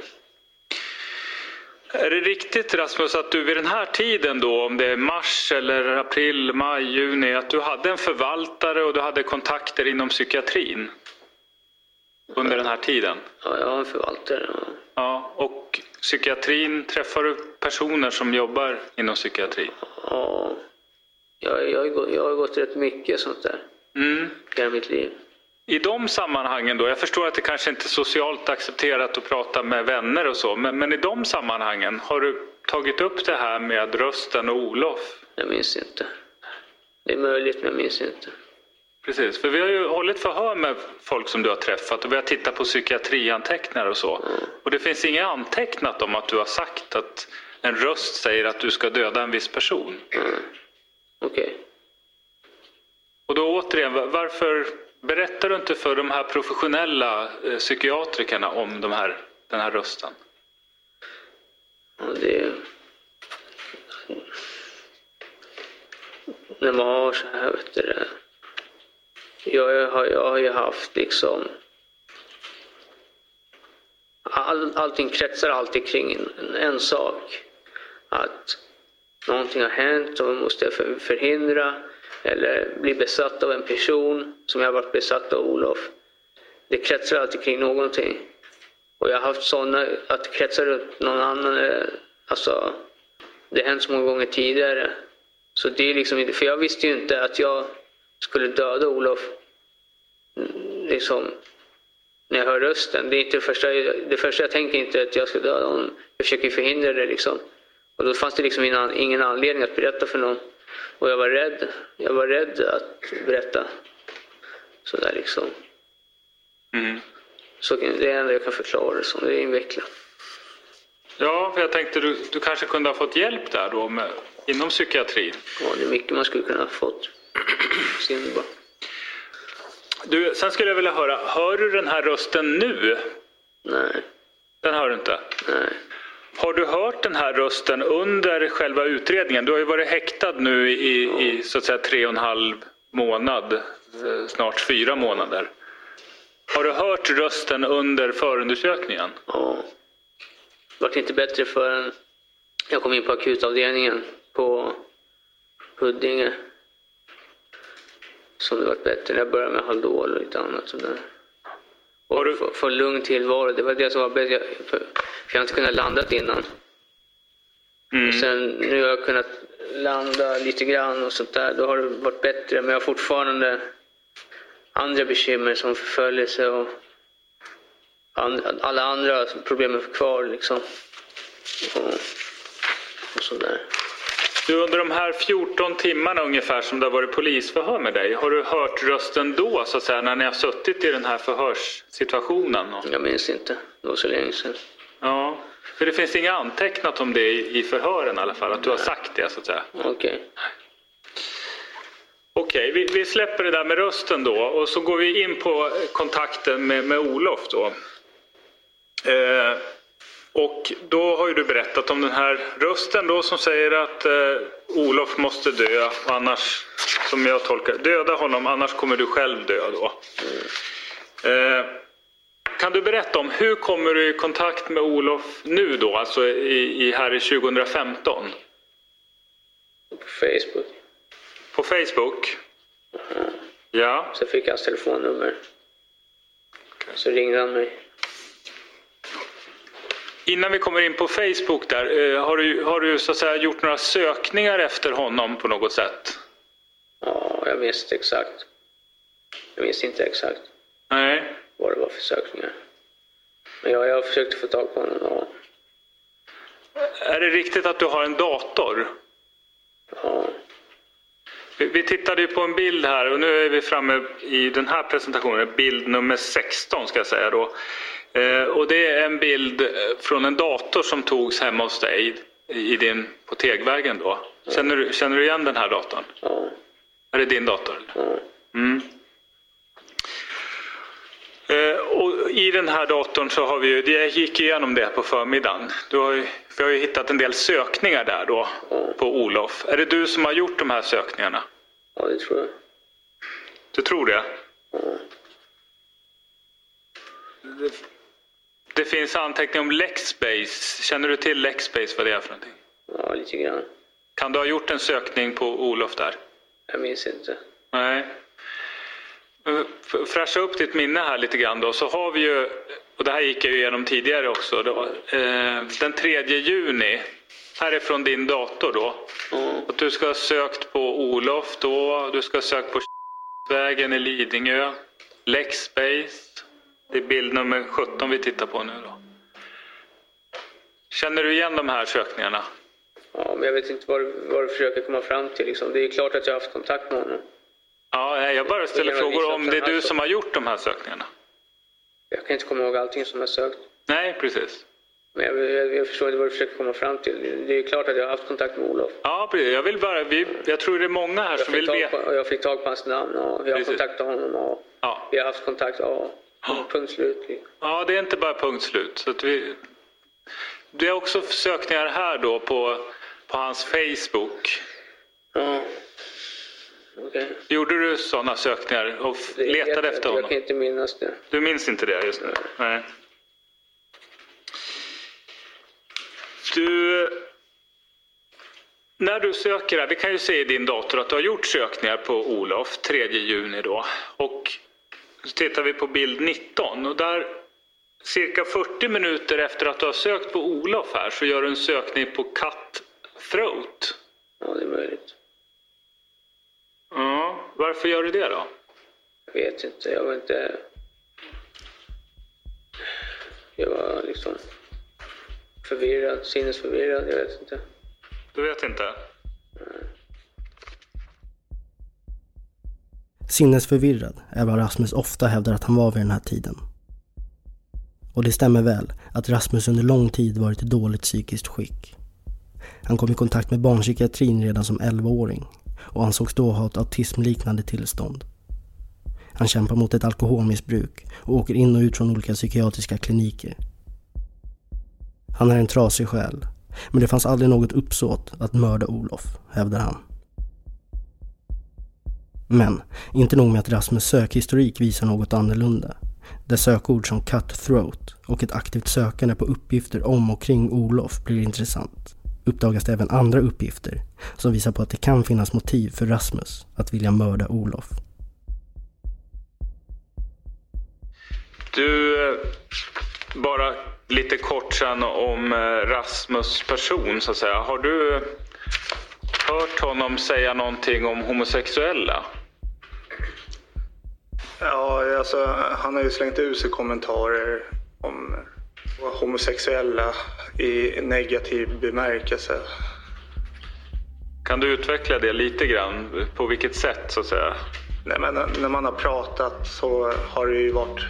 Är det riktigt Rasmus att du vid den här tiden då, om det är mars eller april, maj, juni, att du hade en förvaltare och du hade kontakter inom psykiatrin? Under den här tiden? Ja, jag har en förvaltare. Ja. ja och psykiatrin, träffar du personer som jobbar inom psykiatrin? Ja, jag, jag, jag har gått rätt mycket sånt där. Mm. Hela mitt liv. I de sammanhangen då, jag förstår att det kanske inte är socialt accepterat att prata med vänner och så, men, men i de sammanhangen, har du tagit upp det här med rösten och Olof? Jag minns inte. Det är möjligt, men jag minns inte. Precis, för vi har ju hållit förhör med folk som du har träffat och vi har tittat på psykiatrianteckningar och så. Mm. Och det finns inget antecknat om att du har sagt att en röst säger att du ska döda en viss person. Mm. Okej. Okay. Och då återigen, varför berättar du inte för de här professionella eh, psykiatrikerna om de här, den här rösten? Ja, det... När man har så här, vet du det. Jag har, jag har ju haft liksom... All, allting kretsar alltid kring en, en sak. Att någonting har hänt och man måste förhindra eller bli besatt av en person som jag har varit besatt av Olof. Det kretsar alltid kring någonting. Och jag har haft sådana, att det kretsar runt någon annan. Eh, alltså, det har hänt så många gånger tidigare. Så det är liksom inte, för jag visste ju inte att jag skulle döda Olof. Mm, liksom, när jag hör rösten. Det är inte det första, det första jag tänker inte att jag ska döda honom. Jag försöker förhindra det liksom. Och då fanns det liksom ingen anledning att berätta för någon. Och jag var rädd. Jag var rädd att berätta. Sådär liksom. Mm. Så det är det enda jag kan förklara det som. Det är invecklat. Ja, för jag tänkte du, du kanske kunde ha fått hjälp där då med, inom psykiatrin. Ja, det är mycket man skulle kunna ha fått. Synd bara. Du, sen skulle jag vilja höra, hör du den här rösten nu? Nej. Den hör du inte? Nej. Har du hört den här rösten under själva utredningen? Du har ju varit häktad nu i, i så att säga tre och en halv månad, eh, snart fyra månader. Har du hört rösten under förundersökningen? Ja. Det vart inte bättre förrän jag kom in på akutavdelningen på Huddinge. Som det vart bättre. Jag började med Haldol och lite annat sådär. Och du... få, lugn tillvaro. Det var det som var bäst. Jag, för, för jag har inte kunnat landa innan. Mm. Sen nu har jag kunnat landa lite grann och sånt där. Då har det varit bättre. Men jag har fortfarande andra bekymmer som förföljelse och and, alla andra problem är kvar liksom. Och, och sådär. Du, under de här 14 timmarna ungefär som det har varit polisförhör med dig, har du hört rösten då så att säga när ni har suttit i den här förhörssituationen? Jag minns inte, det var så länge sedan. Ja, för det finns inga antecknat om det i förhören i alla fall, att du har sagt det så att säga? Okej. Okay. Okej, vi, vi, släpper det där med rösten då och så går vi in på kontakten med, med Olof då. Eh, och då har ju du berättat om den här rösten då som säger att eh, Olof måste dö, annars, som jag tolkar döda honom, annars kommer du själv dö då. Eh, kan du berätta om hur kommer du i kontakt med Olof nu då, alltså i, i här i 2015? På Facebook. På Facebook? Mm. Ja. Så fick jag hans telefonnummer. Okay. Så ringde han mig. Innan vi kommer in på Facebook där, har du, har du så att säga gjort några sökningar efter honom på något sätt? Ja, jag minns inte exakt. Jag minns inte exakt. Nej. Vad det var för sökningar. Men ja, jag försökte få tag på honom. Ja. Är det riktigt att du har en dator? Ja. Vi, vi tittade ju på en bild här och nu är vi framme i den här presentationen, bild nummer 16 ska jag säga då. Eh, och det är en bild från en dator som togs hemma hos dig i din, på Tegvägen då. Känner du, känner du igen den här datorn? Ja. Är det din dator? Ja. Mm. Eh, och I den här datorn så har vi ju, jag gick igenom det på förmiddagen. Du har ju, vi har ju hittat en del sökningar där då ja. på Olof. Är det du som har gjort de här sökningarna? Ja, det tror jag. Du tror det? Ja. Det, finns anteckningar om Lexbase. Känner du till Lexbase, vad det är för någonting? Ja, lite grann. Kan du ha gjort en sökning på Olof där? Jag minns inte. Nej. Fräscha upp ditt minne här lite grann då, så har vi ju, och det här gick jag ju igenom tidigare också, då, eh, den 3 juni, här är från din dator då. Mm. Att du ska ha sökt på Olof då, du ska ha sökt på vägen i Lidingö. Lexbase. Det är bild nummer 17 vi tittar på nu då. Känner du igen de här sökningarna? Ja, men jag vet inte vad, du- vad du försöker komma fram till. Liksom. Det är klart att jag har haft kontakt med honom. Ja, jag bara ställer frågor om det är du som har gjort de här sökningarna. Jag kan inte komma ihåg allting som jag sökt. Nej, precis. Men jag, jag, jag förstår inte vad du försöker komma fram till. Det är klart att jag har haft kontakt med Olof. Ja, precis. Jag vill bara, vi, jag tror det är många här Jag som vill veta. och jag fick tag på hans namn och jag har kontaktat honom och Ja. vi har haft kontakt. Ja. Punkt slut. Ja, det är inte bara punkt slut. Så vi... Det är också sökningar här då på, på hans Facebook. Ja. Okej. Gjorde du sådana sökningar och letade jag, efter Jag honom? kan inte minnas det. Du minns inte det just nu? Nej. Du... När du söker här, vi kan ju se i din dator att du har gjort sökningar på Olof 3 juni då. Och så tittar vi på bild 19 och där cirka 40 minuter efter att du har sökt på Olof här så gör du en sökning på Cutthroat. Ja, det är möjligt. Ja, varför gör du det då? Jag vet inte. Jag var inte... Jag var liksom förvirrad, sinnesförvirrad. Jag vet inte. Du vet inte? Sinnesförvirrad är vad Rasmus ofta hävdar att han var vid den här tiden. Och det stämmer väl att Rasmus under lång tid varit i dåligt psykiskt skick. Han kom i kontakt med barnpsykiatrin redan som 11-åring och ansågs då ha ett autismliknande tillstånd. Han kämpar mot ett alkoholmissbruk och åker in och ut från olika psykiatriska kliniker. Han är en trasig själ, men det fanns aldrig något uppsåt att mörda Olof, hävdar han. Men inte nog med att Rasmus sökhistorik visar något annorlunda. Där sökord som cutthroat och ett aktivt sökande på uppgifter om och kring Olof blir intressant uppdagas det även andra uppgifter som visar på att det kan finnas motiv för Rasmus att vilja mörda Olof. Du, eh, bara lite kort sen om eh, Rasmus person så att säga. Har du hört honom säga någonting om homosexuella? Ja, alltså, han har ju slängt ut sig kommentarer om homosexuella i negativ bemärkelse. Kan du utveckla det lite grann? På vilket sätt så att säga? Nej, men när man har pratat så har det ju varit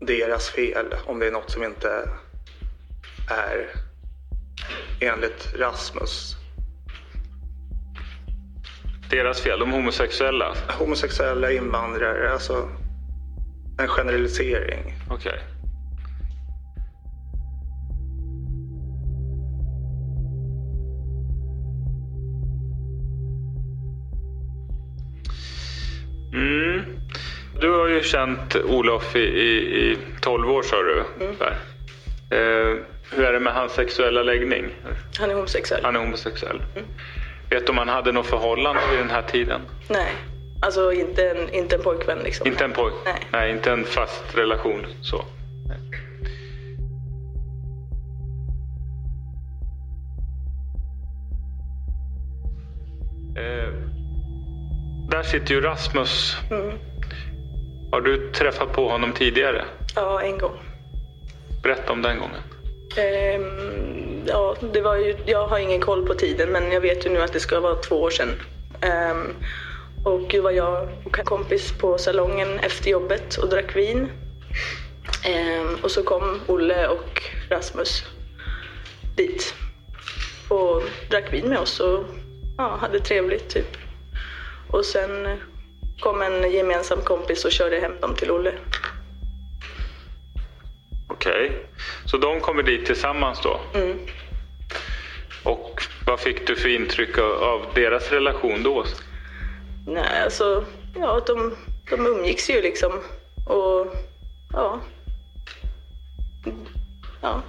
deras fel om det är något som inte är enligt Rasmus. Deras fel, de homosexuella? Homosexuella invandrare, alltså en generalisering. Okej. Mm. Du har ju känt Olof i, i, i 12 år sa du. ungefär. Eh, hur är det med hans sexuella läggning? Han är homosexuell. Han är homosexuell. Vet du om han hade något förhållande vid den här tiden? Nej, alltså inte en, inte en pojkvän liksom. Inte en pojk? Nej. Nej, inte en fast relation så. Nej. Eh, där sitter ju Rasmus. Mm. Har du träffat på honom tidigare? Ja, en gång. Berätta om den gången. Ehm, ja, det var ju, jag har ingen koll på tiden men jag vet ju nu att det ska vara två år sedan. Ehm, och då var jag och en kompis på salongen efter jobbet och drack vin. Ehm, och så kom Olle och Rasmus dit och drack vin med oss och ja, hade trevligt typ. Och sen kom en gemensam kompis och körde hem dem till Olle. Okej. Så de kommer dit tillsammans då? Mm. Och vad fick du för intryck av, deras relation då? Nej, alltså, ja, de, de umgicks ju liksom. Och ja. Ja,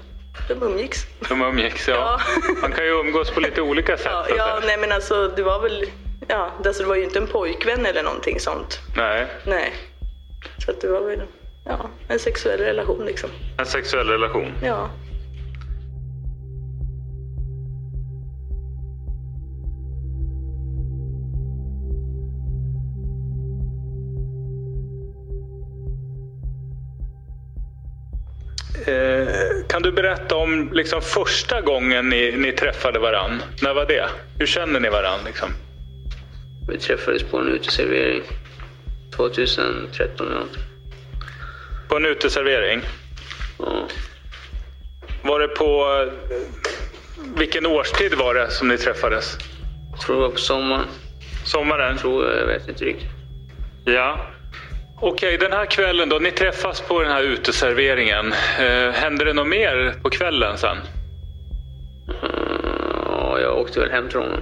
de umgicks. De umgicks, ja. Ja. Man kan ju umgås på lite olika sätt. Ja, ja nej men alltså det var väl, ja, alltså, det var ju inte en pojkvän eller någonting sånt. Nej, Nej. Så att det var väl, Ja, en sexuell relation liksom. En sexuell relation? Ja. Eh, kan du berätta om liksom, första gången ni, ni träffade varann? När var det? Hur kände ni varann? Liksom? Vi träffades på en uteservering 2013 eller någonting. På en uteservering? Ja. Var det på... eh, Vilken årstid var det som ni träffades? Jag tror det var på sommaren. Sommaren? Jag tror jag, jag vet inte riktigt. Ja. Okej, den här kvällen då. Ni träffas på den här uteserveringen. Eh, hände det något mer på kvällen sen? Ja, jag åkte väl hem till honom.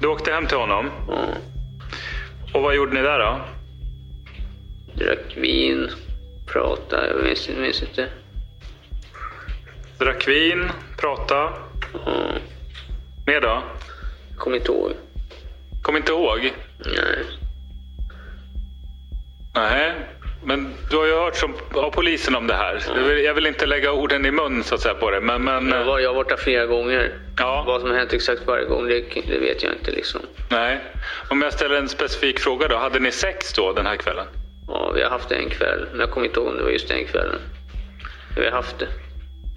Du åkte hem till honom? Ja. Och vad gjorde ni där då? Drack vin, pratade, jag minns, jag minns inte. Drack vin, prata. Ja. Mer då? Kommer inte ihåg. Kom inte ihåg? Nej. Nej. Men du har ju hört som, av polisen om det här. Jag vill, jag vill inte lägga orden i mun så att säga på det. Men, men, Jag var, jag har varit där flera gånger. Ja. Vad som har hänt exakt varje gång, det, det vet jag inte liksom. Nej. Om jag ställer en specifik fråga då. Hade ni sex då den här kvällen? Ja, vi har haft det en kväll. Men jag kommer inte ihåg om det var just den kvällen. Vi har haft det.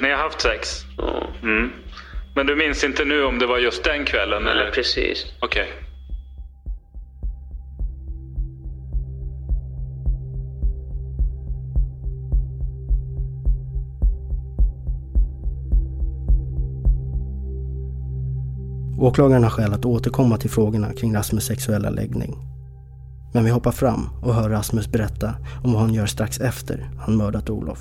Ni har haft sex? Ja. Mm. Men du minns inte nu om det var just den kvällen? Nej, eller? precis. Okej. Åklagaren har skäl att återkomma till frågorna kring Rasmus sexuella läggning. Men vi hoppar fram och hör Rasmus berätta om vad han gör strax efter han mördat Olof.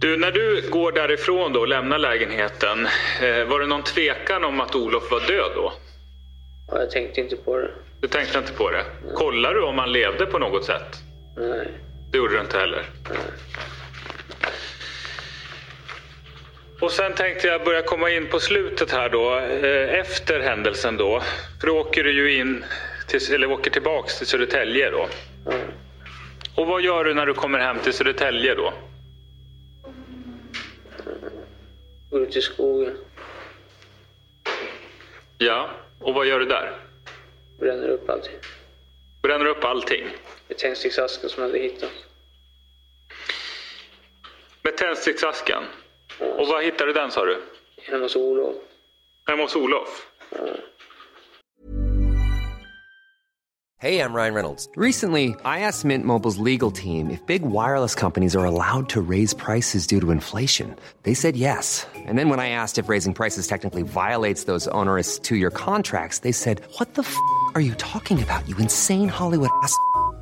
Du, när du går därifrån då och lämnar lägenheten. Eh, var det någon tvekan om att Olof var död då? Ja, jag tänkte inte på det. Du tänkte inte på det? Kollar du om han levde på något sätt? Nej. Det gjorde du inte heller? Och sen tänkte jag börja komma in på slutet här då, eh, efter händelsen då. För då åker du ju in, till, eller åker tillbaks till Södertälje då. Och vad gör du när du kommer hem till Södertälje då? Går ut i skogen, Ja, och vad gör du där? bränner upp allting. Bränner upp allting? Med tändsticksasken som jag hade hittat. Med tändsticksasken? Och var hittade du den sa du? Hemma hos Olof. Hemma hos Olof? Hey, I'm Ryan Reynolds. Recently, I asked Mint Mobile's legal team if big wireless companies are allowed to raise prices due to inflation. They said yes. And then when I asked if raising prices technically violates those onerous two year contracts, they said, What the f are you talking about, you insane Hollywood ass?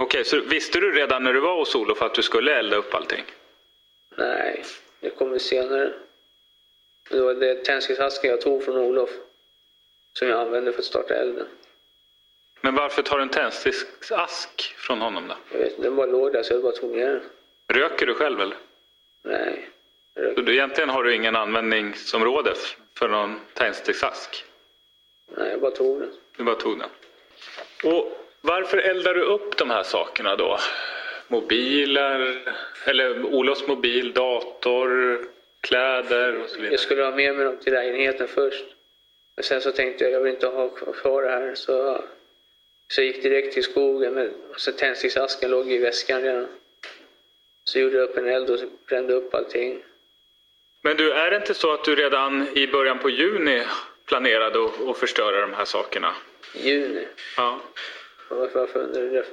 Okej, så visste du redan när du var hos Olof att du skulle elda upp allting? Nej, det kommer senare. Det var det tändsticksasken jag tog från Olof som jag använde för att starta elden. Men varför tar du en tändsticksask från honom då? Jag vet, den bara låg där så jag bara tog ner den. Röker du själv eller? Nej. Så du, egentligen har du ingen användningsområde för någon tändsticksask? Nej, jag bara tog den. Du bara tog den. Och varför eldar du upp de här sakerna då? Mobiler, eller Olofs mobil, dator, kläder och så vidare. Jag skulle ha med mig dem till lägenheten först. Men sen så tänkte jag, jag vill inte ha kvar det här. Så, så jag gick direkt till skogen. Men, så tändsticksasken låg i väskan redan. Så gjorde jag upp en eld och brände upp allting. Men du, är det inte så att du redan i början på juni planerade att förstöra de här sakerna? Juni? Ja. Varför, varför undrar du det?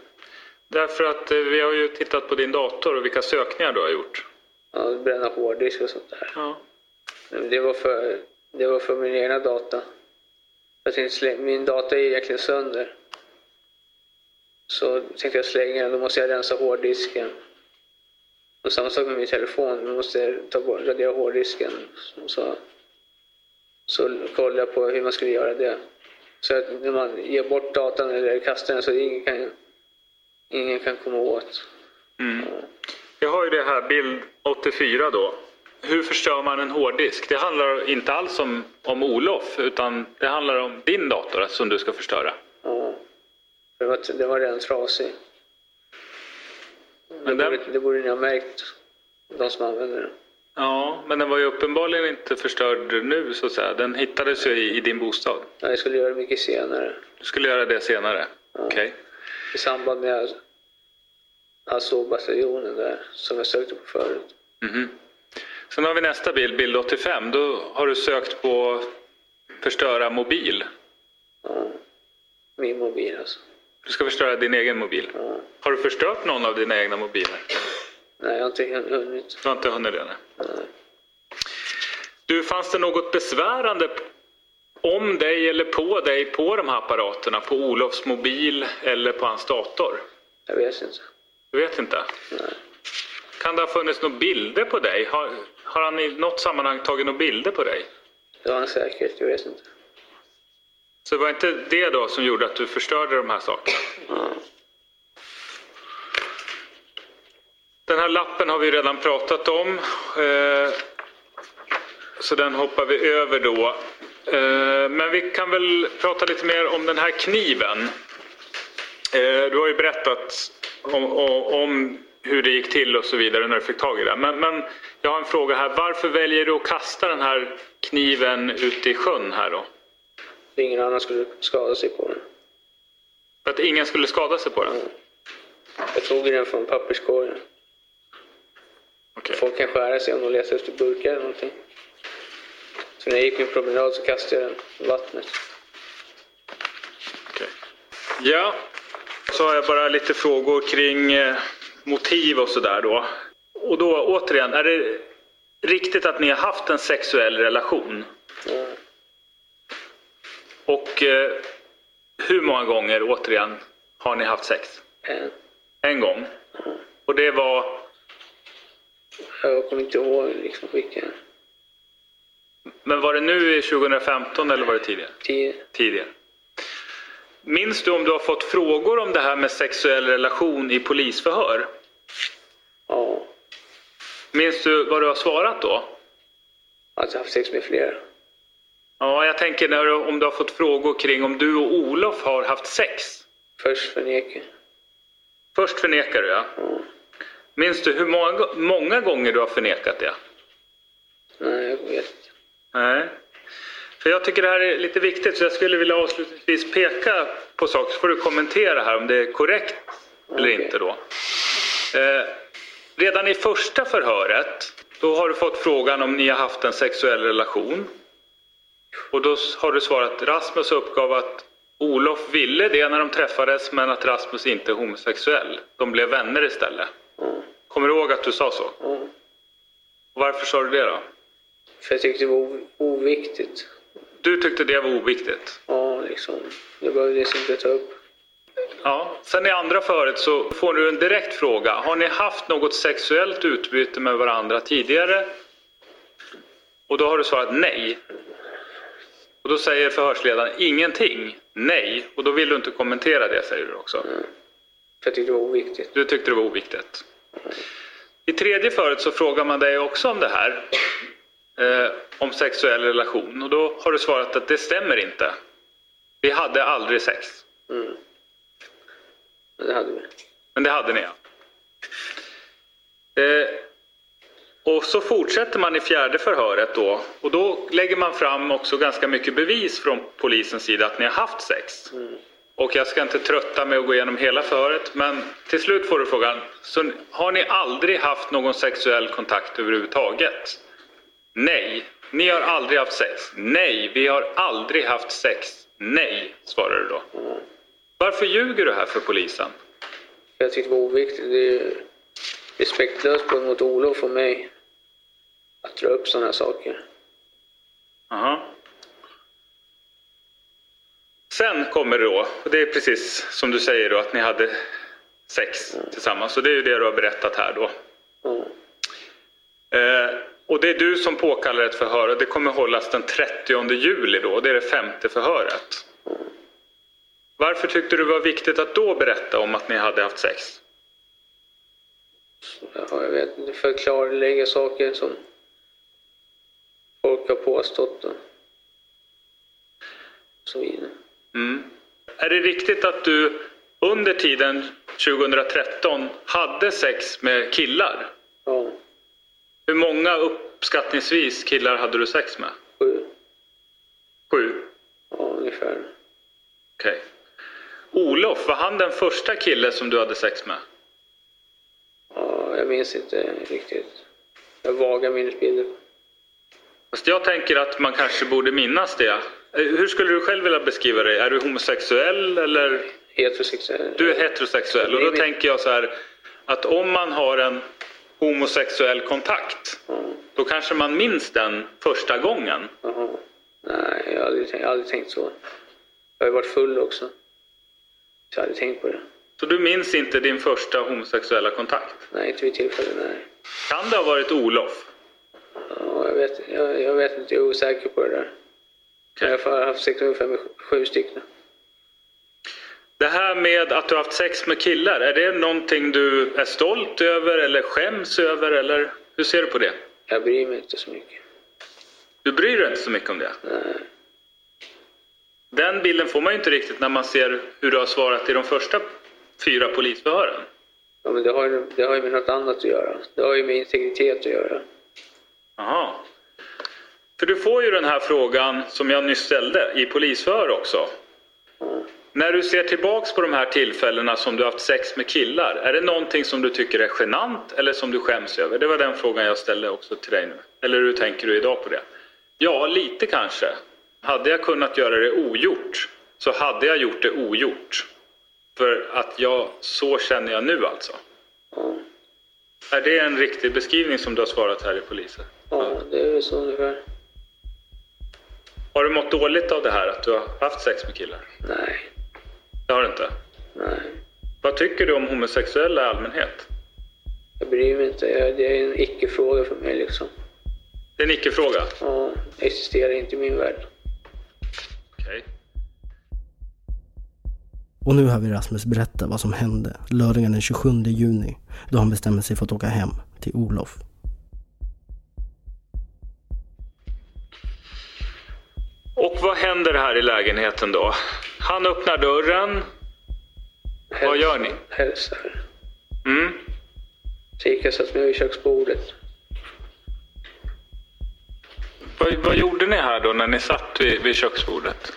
Därför att eh, vi har ju tittat på din dator och vilka sökningar du har gjort. Ja, bränna hårddisk och sånt där. Ja. Men det var för, det var för min egna data. Jag tänkte, min data är egentligen sönder. Så tänkte jag slänga den, då måste jag rensa hårddisken. Och samma sak med min telefon, jag måste ta bort, radera hårddisken. Så, så kollade jag på hur man skulle göra det. Så att när man ger bort datan eller kastar den så ingen kan, ingen kan komma åt. Mm. Jag har ju det här bild 84 då. Hur förstör man en hårddisk? Det handlar inte alls om, om Olof utan det handlar om din dator som du ska förstöra. Ja. Det var, det var redan trasig. Det, Men den- borde, det borde ni ha märkt, de som använder den. Ja, men den var ju uppenbarligen inte förstörd nu så att säga. Den hittades ju i, i din bostad. Ja, jag skulle göra det mycket senare. Du skulle göra det senare? Okej. I samband med Azov-bataljonen där, som jag sökte på förut. Mhm. Sen har vi nästa bild, bild 85. Då har du sökt på förstöra mobil. Min mobil alltså. Du ska förstöra din egen mobil. Har du förstört någon av dina egna mobiler? Nej, jag har inte hunnit. Du har inte hunnit det? nej. Du, fanns det något besvärande om dig eller på dig på de här apparaterna? På Olofs mobil eller på hans dator? Jag vet inte. Du vet inte? Kan det ha funnits några bilder på dig? Har, har han i något sammanhang tagit några bilder på dig? Det var han säkert, jag vet inte. Så det var inte det då som gjorde att du förstörde de här sakerna? Den här lappen har vi redan pratat om. Eh, Så den hoppar vi över då. Eh, Men vi kan väl prata lite mer om den här kniven. Eh, Du har ju berättat om, om, hur det gick till och så vidare när du fick tag i den. Men, men jag har en fråga här. Varför väljer du att kasta den här kniven ute i sjön här då? Så ingen annan skulle skada sig på den. För att ingen skulle skada sig på den? Jag tog den från papperskorgen. Folk kan skära sig om de letar efter burkar eller någonting. Så när jag gick min promenad så kastade jag den i vattnet. Ja, så har jag bara lite frågor kring eh, motiv och sådär då. Och då återigen, är det riktigt att ni har haft en sexuell relation? Och eh, hur många gånger, återigen, har ni haft sex? En. En gång? Och det var, Jag kommer inte ihåg liksom vilken. men var det nu i 2015 eller var det tidigare? Tidigare. Tidigare. Minns du om du har fått frågor om det här med sexuell relation i polisförhör? Ja. Minns du vad du har svarat då? Att jag har haft sex med flera. Ja, jag tänker när om du har fått frågor kring om du och Olof har haft sex. Först förnekar. Först förnekar du, ja. Minns du hur många, många gånger du har förnekat det? Nej, jag vet inte. Nej. För jag tycker det här är lite viktigt så jag skulle vilja avslutningsvis peka på saker så får du kommentera här om det är korrekt eller inte då. Eh, redan i första förhöret då har du fått frågan om ni har haft en sexuell relation. Och då har du svarat Rasmus uppgav att Olof ville det när de träffades men att Rasmus inte är homosexuell. De blev vänner istället. Kommer du ihåg att du sa så? Och varför sa du det då? För jag tyckte det var oviktigt. Du tyckte det var oviktigt? Ja, liksom. Det behövde jag inte ta upp. Ja, sen i andra förhöret så får du en direkt fråga. Har ni haft något sexuellt utbyte med varandra tidigare? Och då har du svarat nej. Och då säger förhörsledaren ingenting, nej. Och då vill du inte kommentera det säger du också. Mm. För jag tyckte det var oviktigt. Du tyckte det var oviktigt. I tredje förhöret så frågar man dig också om det här. Eh, om sexuell relation. Och då har du svarat att det stämmer inte. Vi hade aldrig sex. Mm. Men det hade vi. Men det hade ni ja. Eh, och så fortsätter man i fjärde förhöret då. Och då lägger man fram också ganska mycket bevis från polisens sida att ni har haft sex. Mm. Och jag ska inte trötta med att gå igenom hela förhöret. Men till slut får du frågan. Så har ni aldrig haft någon sexuell kontakt överhuvudtaget? Nej. Ni har aldrig haft sex? Nej. Vi har aldrig haft sex? Nej, svarar du då. Varför ljuger du här för polisen? Jag tyckte det var oviktigt. Det är respektlöst mot Olof och mig att dra upp sådana här saker. Aha. Sen kommer det då, och det är precis som du säger då, att ni hade sex mm. tillsammans. Och det är ju det du har berättat här då. Mm. Eh, och det är du som påkallar ett förhör och det kommer hållas den 30 juli då. Det är det femte förhöret. Mm. Varför tyckte du det var viktigt att då berätta om att ni hade haft sex? Ja, jag vet inte. För att klarlägga saker som folk har påstått. Och så vidare. Mm. Är det riktigt att du under tiden 2013 hade sex med killar? Ja. Hur många uppskattningsvis killar hade du sex med? Sju. Sju? Ja, ungefär. Okej. Okay. Olof, var han den första kille som du hade sex med? Ja, jag minns inte riktigt. Jag har vaga minnesbilder. Fast jag tänker att man kanske borde minnas det. Eh, hur skulle du själv vilja beskriva dig? Är du homosexuell eller? Heterosexuell. Du är heterosexuell och då tänker jag så här att om man har en homosexuell kontakt mm. då kanske man minns den första gången. Jaha. Nej, jag har aldrig, har aldrig tänkt så. Jag har ju varit full också. Så jag hade tänkt på det. Så du minns inte din första homosexuella kontakt? Nej, inte vid tillfället, nej. Kan det ha varit Olof? Ja, jag vet, jag, jag vet inte, jag är osäker på det där. Jag har haft sex ungefär med sju stycken. Det här med att du har haft sex med killar, är det någonting du är stolt över eller skäms över eller hur ser du på det? Jag bryr mig inte så mycket. Du bryr dig inte så mycket om det? Nej. Den bilden får man ju inte riktigt när man ser hur du har svarat i de första fyra polisförhören. Ja, men det har, ju, det har ju med något annat att göra. Det har ju med integritet att göra. Jaha. För du får ju den här frågan som jag nyss ställde i polisförhör också. Mm. När du ser tillbaks på de här tillfällena som du haft sex med killar, är det någonting som du tycker är genant eller som du skäms över? Det var den frågan jag ställde också till dig nu. Eller hur tänker du idag på det? Ja, lite kanske. Hade jag kunnat göra det ogjort så hade jag gjort det ogjort. För att jag, så känner jag nu alltså. Mm. Är det en riktig beskrivning som du har svarat här i polisen? Ja, det är väl så ungefär. Har du mått dåligt av det här att du har haft sex med killar? Nej. Det har du inte? Nej. Vad tycker du om homosexuella i allmänhet? Jag bryr mig inte. Det är en icke-fråga för mig liksom. Det är en icke-fråga? Ja, existerar inte i min värld. Okej. Okay. Och nu har vi Rasmus berätta vad som hände lördagen den 27 juni då han bestämde sig för att åka hem till Olof. Och vad händer här i lägenheten då? Han öppnar dörren. Häls vad gör ni? Hälsar. Mm. Jag satt mig vid köksbordet. Vad, vad gjorde ni här då när ni satt vid, vid köksbordet?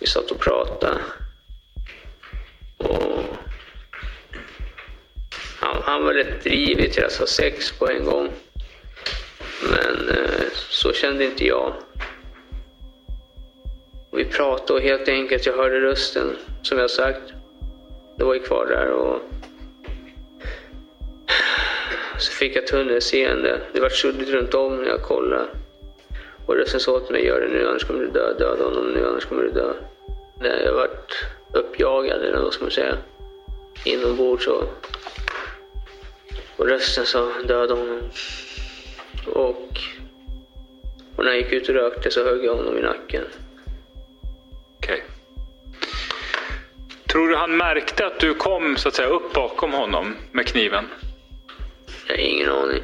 Vi satt och pratade. Och han, han var rätt drivig till att ha sex på en gång. Men eh, så kände inte jag. Vi pratade och helt enkelt, jag hörde rösten som jag sagt. Det var ju kvar där och så fick jag tunnelseende. Det var suddigt runt om när jag kollade. Och rösten sa till mig, gör det nu annars kommer du dö. Döda honom nu annars kommer du dö. När jag vart uppjagad, eller vad ska man säga, inombords så... Och rösten sa, döda honom. Och, och när jag gick ut och rökte så högg jag honom i nacken. Okej. Tror du han märkte att du kom så att säga upp bakom honom med kniven? Jag har ingen aning.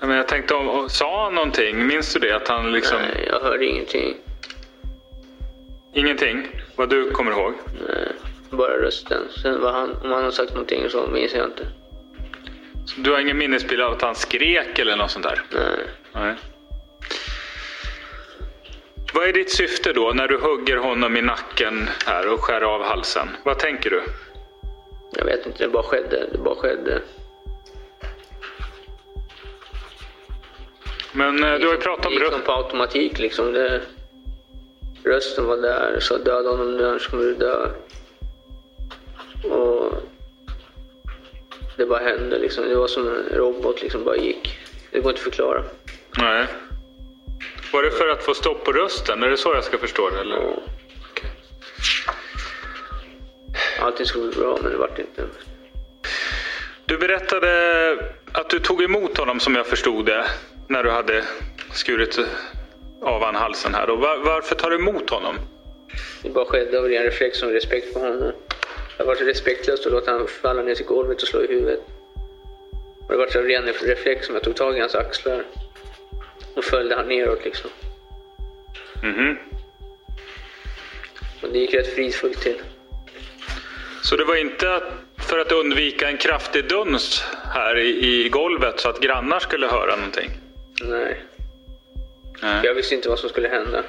Ja, men jag tänkte, om, om- sa han någonting? Minns du det? Att han liksom... Nej, jag hörde ingenting. Ingenting? Vad du kommer ihåg? Nej, bara rösten. Sen vad han, om han har sagt någonting så minns jag inte. Så Du har ingen minnesbild av att han skrek eller något sånt där? Nej. Nej. Vad är ditt syfte då när du hugger honom i nacken här och skär av halsen? Vad tänker du? Jag vet inte, det bara skedde. Det bara skedde. Men eh, du har ju pratat om Det gick på automatik liksom. Det, rösten var där, så döda honom nu annars kommer du dö. Och det bara hände liksom. Det var som en robot liksom, bara gick. Det går inte att förklara. Nej. Var det för att få stopp på rösten? Är det så jag ska förstå det? Eller? Allting skulle bli bra, men det vart inte. Du berättade att du tog emot honom som jag förstod det. När du hade skurit av han halsen här. Och var, varför tar du emot honom? Det bara skedde av ren reflex som respekt för honom. Det var så respektlöst att låta honom falla ner till golvet och slå i huvudet. Och det var så ren reflex som jag tog tag i hans axlar. Och följde han neråt liksom. Mhm. Och det gick rätt fridfullt till. Så det var inte för att undvika en kraftig duns här i, i golvet så att grannar skulle höra någonting? Nej. Nej. Jag visste inte vad som skulle hända.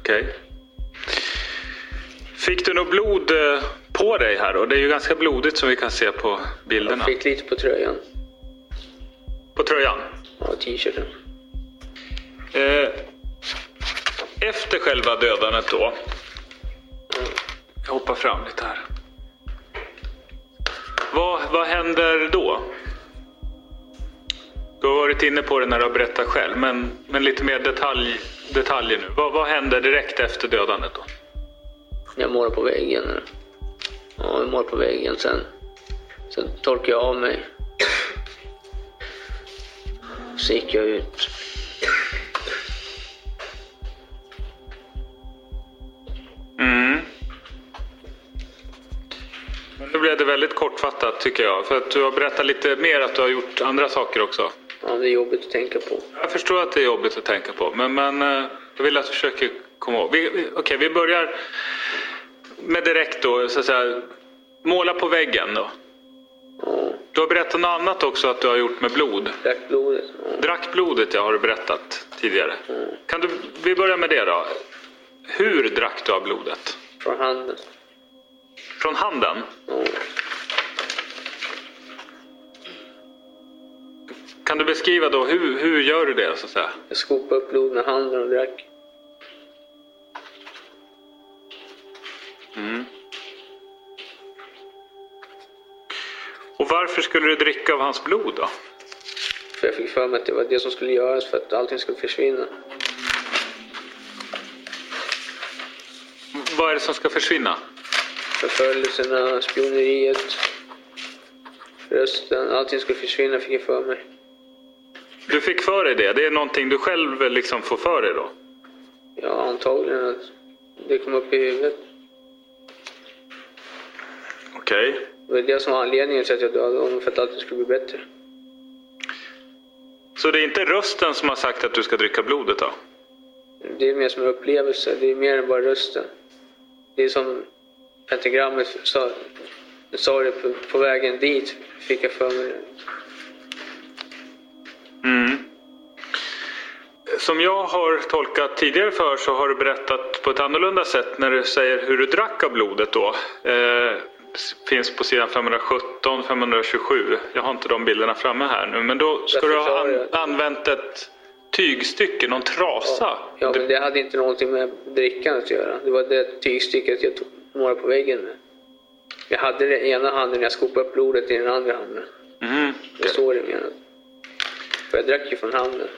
Okej. Fick du något blod eh, på dig här då? Det är ju ganska blodigt som vi kan se på bilderna. Jag fick lite på tröjan. På tröjan? Ja, t-shirten. Eh, efter själva dödandet då. Jag hoppar fram lite här. Vad, vad händer då? Du har varit inne på det när du har berättat själv, men, men lite mer detalj, detaljer nu. Vad, vad händer direkt efter dödandet då? Jag målar på väggen. Ja, jag målar på väggen. Sen, sen torkade jag av mig. Så gick jag ut. Mm. Nu blev det väldigt kortfattat tycker jag. För att du har berättat lite mer att du har gjort andra saker också. Ja, det är jobbigt att tänka på. Jag förstår att det är jobbigt att tänka på. Men, men eh, jag vill att du försöker komma ihåg. Okej, vi börjar med direkt då. Så att säga, måla på väggen då. Du har berättat något annat också att du har gjort med blod. Drack blodet. Drack blodet, ja, har du berättat tidigare. Kan du, vi börjar med det då. Hur drack du av blodet? Från handen. Från handen? Kan du beskriva då, hur, hur gör du det så att säga? Jag skopade upp blod med handen och drack. Mm. Och varför skulle du dricka av hans blod då? För jag fick för mig att det var det som skulle göras för att allting skulle försvinna. Vad är det som ska försvinna? Förföljelserna, spioneriet, rösten, allting skulle försvinna fick jag för mig. Du fick för dig det? Det är någonting du själv liksom får för dig då? Ja, antagligen att det kom upp i huvudet. Okej. Det var det som var anledningen till att jag dödade honom, för att allting skulle bli bättre. Så det är inte rösten som har sagt att du ska dricka blodet då? Det är mer som en upplevelse, det är mer än bara rösten. Det är som pentagrammet sa, sa det på, på vägen dit, fick jag för mig. Mm. som jag har tolkat tidigare för så har du berättat på ett annorlunda sätt när du säger hur du drack av blodet då. Eh, finns på sidan 517, 527. Jag har inte de bilderna framme här nu. Men då ska du ha an använt ett tygstycke, någon trasa. Ja, men det hade inte någonting med drickandet att göra. Det var det tygstycket jag målade på väggen med. Jag hade det i ena handen när jag skopade upp blodet i den andra handen. Mm. Det är så det menat. För jag drack ju från handen.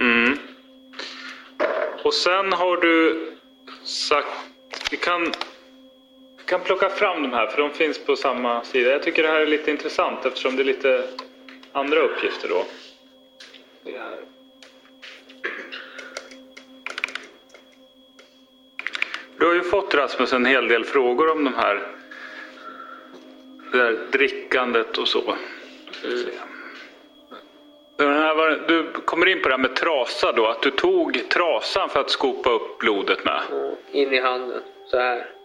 Mm. Och sen har du sagt... Vi kan, kan plocka fram de här för de finns på samma sida. Jag tycker det här är lite intressant eftersom det är lite andra uppgifter då. Det här. Du har ju fått Rasmus en hel del frågor om de här, det här drickandet och så. Var, du kommer in på det här med trasa då, att du tog trasan för att skopa upp blodet med. In i handen, så här.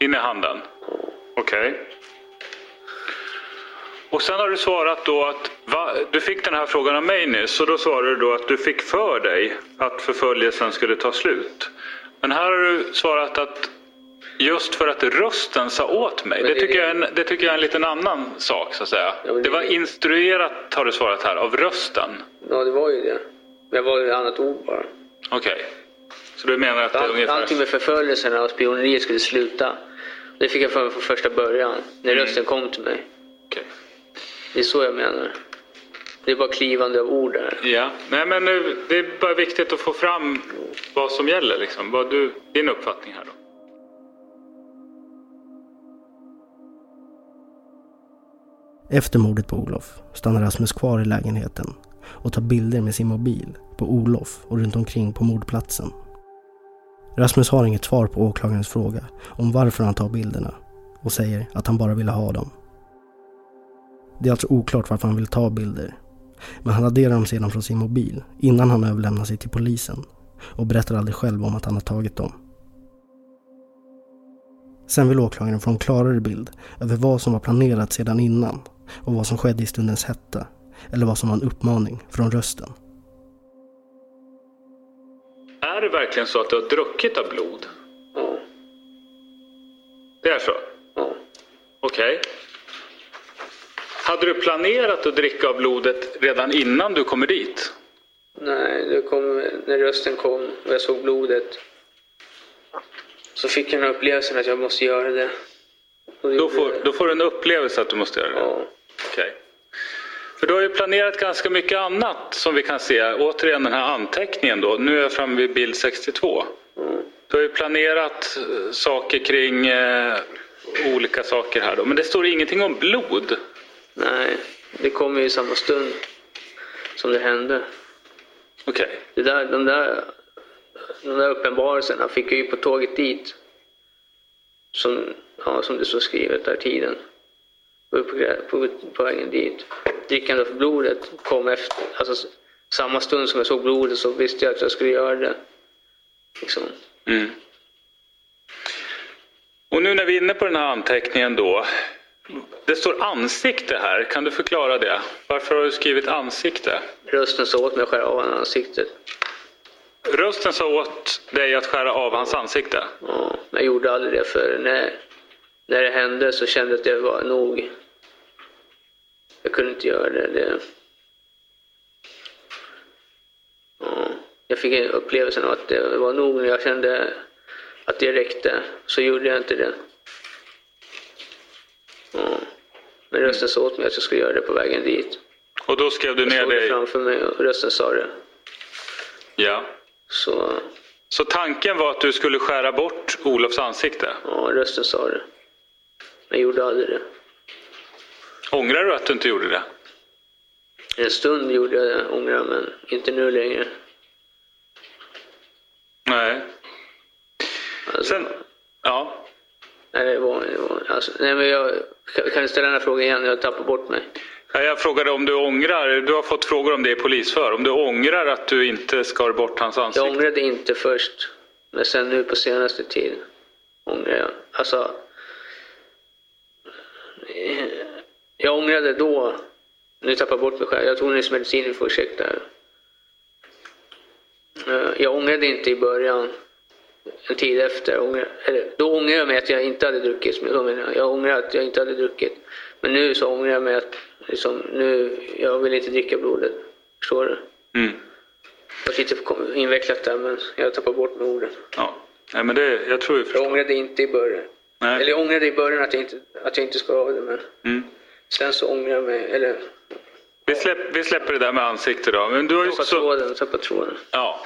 In i handen? Okej. Och sen har du svarat då att, va, du fick den här frågan av mig nyss och då svarade du då att du fick för dig att förföljelsen skulle ta slut. Men här har du svarat att just för att rösten sa åt mig. Det det- tycker, jag är en, det tycker jag är en liten annan sak så att säga. Det var instruerat har du svarat här av rösten. Ja, det var ju det. Men det var ett annat ord bara. Okej. Så du menar att det är ungefär... allting med förföljelserna och spioneriet skulle sluta. Det fick jag för från första början, när Mm. rösten kom till mig. Okej. Det är så jag menar. Det är bara klivande av ord där. Ja, nej men nu, det är bara viktigt att få fram vad som gäller liksom. Vad du, din uppfattning här då. Efter mordet på Olof stannar Rasmus kvar i lägenheten och tar bilder med sin mobil på Olof och runt omkring på mordplatsen. Rasmus har inget svar på åklagarens fråga om varför han tar bilderna och säger att han bara ville ha dem. Det är alltså oklart varför han vill ta bilder. Men han raderar dem sedan från sin mobil innan han överlämnar sig till polisen och berättar aldrig själv om att han har tagit dem. Sen vill åklagaren få en klarare bild över vad som var planerat sedan innan och vad som skedde i stundens hetta eller vad som var en uppmaning från rösten. Är det verkligen så att du har druckit av blod? Ja. Det är så? Ja. Okej. Hade du planerat att dricka av blodet redan innan du kommer dit? Nej, det kom, när rösten kom och jag såg blodet så fick jag den här upplevelsen att jag måste göra det. Då får, då får du en upplevelse att du måste göra det? Ja. Okej. För du har ju planerat ganska mycket annat som vi kan se. Återigen den här anteckningen då. Nu är jag framme vid bild 62. Du har ju planerat eh, saker kring eh, olika saker här då. Men det står ingenting om blod. Nej, det kom ju i samma stund som det hände. Okej. Det där, de, där, de där uppenbarelserna fick jag ju på tåget dit. Som, ja, som det står skrivet där, tiden. På, på, på vägen dit. Drickande av blodet kom efter, alltså samma stund som jag såg blodet så visste jag att jag skulle göra det. Liksom. Mm. Och nu när vi är inne på den här anteckningen då. Det står ansikte här. Kan du förklara det? Varför har du skrivit ansikte? Rösten sa åt mig att skära av honom ansiktet. Rösten sa åt dig att skära av hans ansikte? Ja, men jag gjorde aldrig det för när, när det hände så kände jag att det var nog. Jag kunde inte göra det. det ja, jag fick en upplevelse av att det var nog när jag kände att det räckte. Så gjorde jag inte det. Ja. Men rösten sa åt mig att jag skulle göra det på vägen dit. Och då skrev du Jag ner såg det det? framför mig och rösten sa det. Ja. Så Så tanken var att du skulle skära bort Olofs ansikte? ja, rösten sa det. Men jag gjorde aldrig det. Ångrar du att du inte gjorde det? En stund gjorde jag det, ångrar men inte nu längre. Nej. Sen, ja. Nej, det var, det var alltså, nej men jag kan, du ställa den här frågan igen? Jag tappar bort mig. Ja, Jag frågade om du ångrar, du har fått frågor om det i polisför, om du ångrar att du inte skar bort hans Jag ansikte? ångrade inte först, men sen nu på senaste tid ångrar jag. Alltså, jag ångrade då. Nu tappar jag bort mig själv. Jag tog nyss medicin, ni får ursäkta. Eh, Jag ångrade inte i början. En tid efter. Ångrar, eller, då ångrade jag mig att jag inte hade druckit. men så menar Jag Jag ångrar att jag inte hade druckit. Men nu så ångrar jag mig att liksom, nu, jag vill inte dricka blodet. Förstår du? Mm. Det var lite invecklat där men jag tappar bort med orden. Ja. Nej, men det, jag tror jag Jag ångrade inte i början. Nej. Eller jag ångrade i början att jag inte, att jag inte ska ha det men Mm. Sen så ångrar jag mig. Eller Vi, släpp, vi släpper det där med ansikte då. Men du har ju också, tråden, tappar tråden. ja.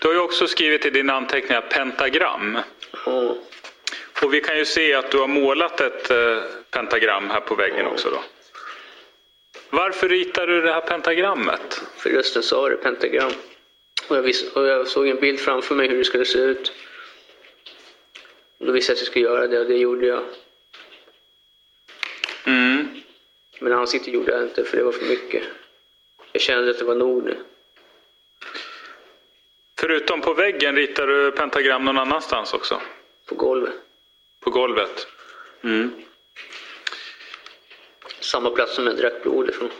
du har ju också skrivit i dina anteckningar pentagram. Och vi kan ju se att du har målat ett eh, pentagram här på väggen också då. Varför ritar du det här pentagrammet? För rösten sa det, pentagram. Och jag, vis- och jag såg en bild framför mig hur det skulle se ut. Då visste jag att jag skulle göra det och det gjorde jag. Mm. Men ansiktet gjorde jag inte för det var för mycket. Jag kände att det var nog nu. Förutom på väggen ritar du pentagram någon annanstans också? På golvet. På golvet? Mm. Samma plats som jag drack blod ifrån.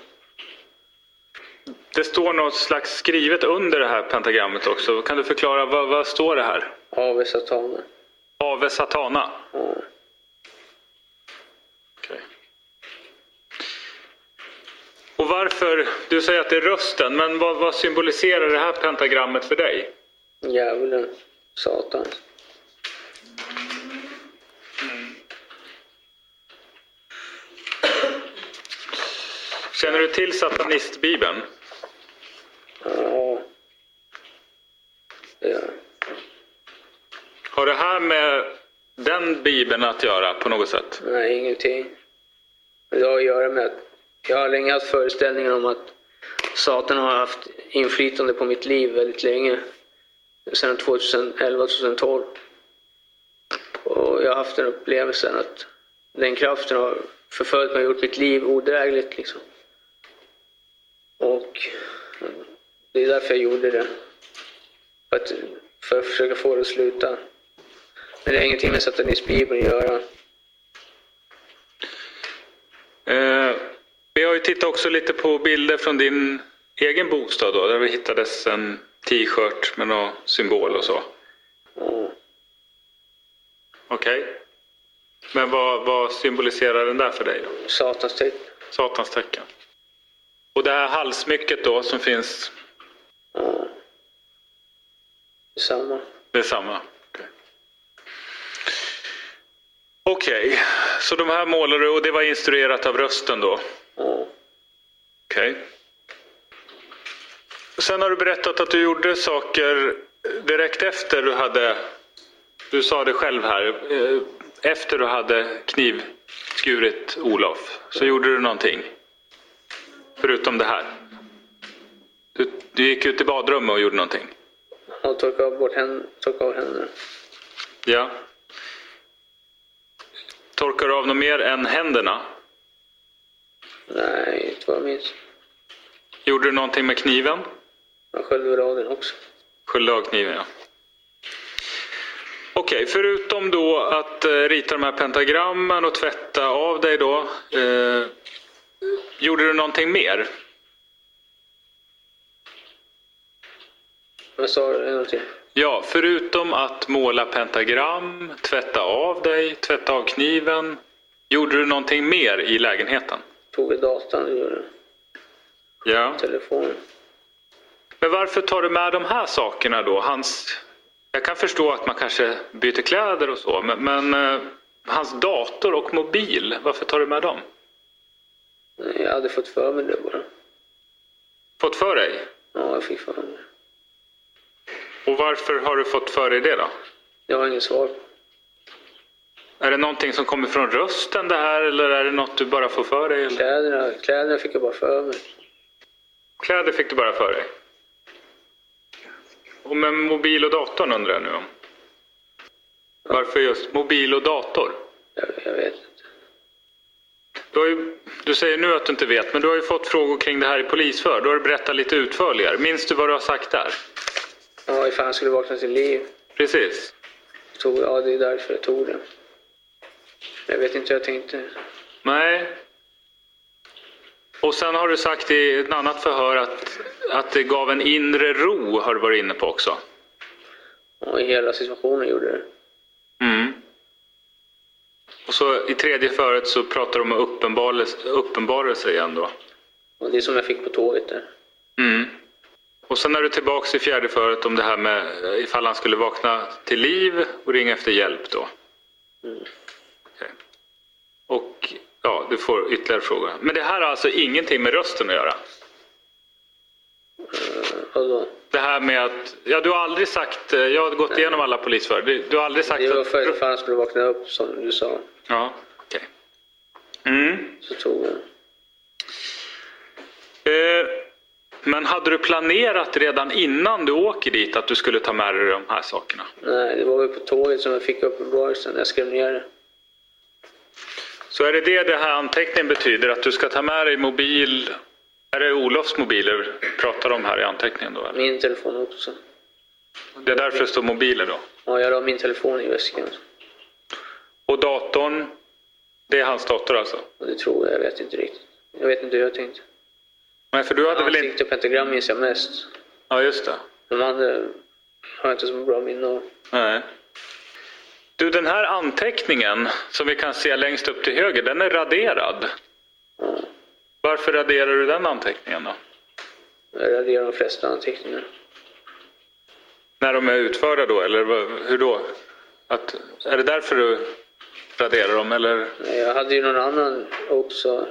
Det står något slags skrivet under det här pentagrammet också. Kan du förklara, vad, vad står det här? Ave Satana. Ave Satana? Ja. Okej. Och varför, du säger att det är rösten, men vad, vad symboliserar det här pentagrammet för dig? Djävulen. Satan. Känner du till satanistbibeln? Ja. Det gör jag. Har det här med den bibeln att göra på något sätt? Nej, ingenting. Det har att göra med att jag har länge haft föreställningen om att Satan har haft inflytande på mitt liv väldigt länge. Sedan 2011-2012. Och jag har haft den upplevelsen att den kraften har förföljt mig och gjort mitt liv odrägligt liksom. Och det är därför jag gjorde det. För att, för att försöka få det att sluta. Men det har ingenting med satanistbibeln att göra. Uh. Eh, vi har ju tittat också lite på bilder från din egen bostad då, där vi hittades en t-shirt med någon symbol och så. Okej. Men vad, vad symboliserar den där för dig då? Satans tecken. Satans tecken. Och det här halssmycket då som finns, Samma. det är samma? Okej, Okej, så de här målar du och det var instruerat av rösten då? Okej. Sen har du berättat att du gjorde saker direkt efter du hade, du sa det själv här, eh, efter du hade knivskurit Olof så gjorde du någonting. Förutom det här. Du, du gick ut i badrummet och gjorde någonting. Och torka av bort händerna. Torka av händerna. Ja. Torkar du av något mer än händerna? Nej, inte vad jag minns. Gjorde du någonting med kniven? Jag sköljde av den också. Sköljde av kniven, ja. Okej, förutom då att eh, rita de här pentagrammen och tvätta av dig då. Eh, gjorde du någonting mer? Vad sa du? En gång till. Ja, förutom att måla pentagram, tvätta av dig, tvätta av kniven. Gjorde du någonting mer i lägenheten? Tog väl datorn och gjorde Ja. telefonen. Men varför tar du med de här sakerna då? Hans... Jag kan förstå att man kanske byter kläder och så, men, men eh, hans dator och mobil, varför tar du med dem? Jag hade fått för mig det bara. Fått för dig? Ja, jag fick för mig. Och varför har du fått för dig det då? Jag har inget svar. Är det någonting som kommer från rösten det här eller är det något du bara får för dig? Eller? Kläderna, kläderna fick jag bara för mig. Kläder fick du bara för dig? Och med mobil och datorn undrar jag nu om. Varför just mobil och dator? Jag, jag vet inte. Du, ju, du säger nu att du inte vet, men du har ju fått frågor kring det här i polisför. Då har du berättat lite utförligare. Minns du vad du har sagt där? Ja, ifall han skulle vakna till liv. Precis. Tog, ja, det är därför jag tog den. Jag vet inte hur jag tänkte. Nej. Och sen har du sagt i ett annat förhör att, att det gav en inre ro, har du varit inne på också. Och i hela situationen gjorde det. Mm. Och så i tredje förhöret så pratar de om uppenbarelse, uppenbarelse igen då. Och det som jag fick på tåget där. Mm. Och sen är du tillbaks i fjärde förhöret om det här med ifall han skulle vakna till liv och ringa efter hjälp då. Mm. Och ja, du får ytterligare frågor. Men det här har alltså ingenting med rösten att göra? Vadå? Det här med att, ja du har aldrig sagt, eh, jag har gått igenom alla polisförhör, du, du har aldrig sagt Det var att... för att han skulle vakna upp som du sa. Ja, okej. Mm. Så tog jag. Eh, men hade du planerat redan innan du åker dit att du skulle ta med dig de här sakerna? Nej, det var väl på tåget som jag fick uppenbarelsen. Jag skrev ner det. Så är det det det här anteckningen betyder? Att du ska ta med dig mobil? Är det Olofs mobiler pratar om här i anteckningen då? Eller? Min telefon också. Det är därför det står mobiler då? Ja, jag la min telefon i väskan. Och datorn? Det är hans dator alltså? Det tror jag, jag vet inte riktigt. Jag vet inte hur jag tänkte. Nej, för du hade väl inte... Och pentagram minns jag mest. Ja, just det. De andra har jag inte så bra minne av. Nej. Du, den här anteckningen som vi kan se längst upp till höger, den är raderad. Varför raderar du den anteckningen då? Jag raderar de flesta anteckningar. När de är utförda då, eller hur då? Att, är det därför du raderar dem, eller? Nej, Jag hade ju någon annan också.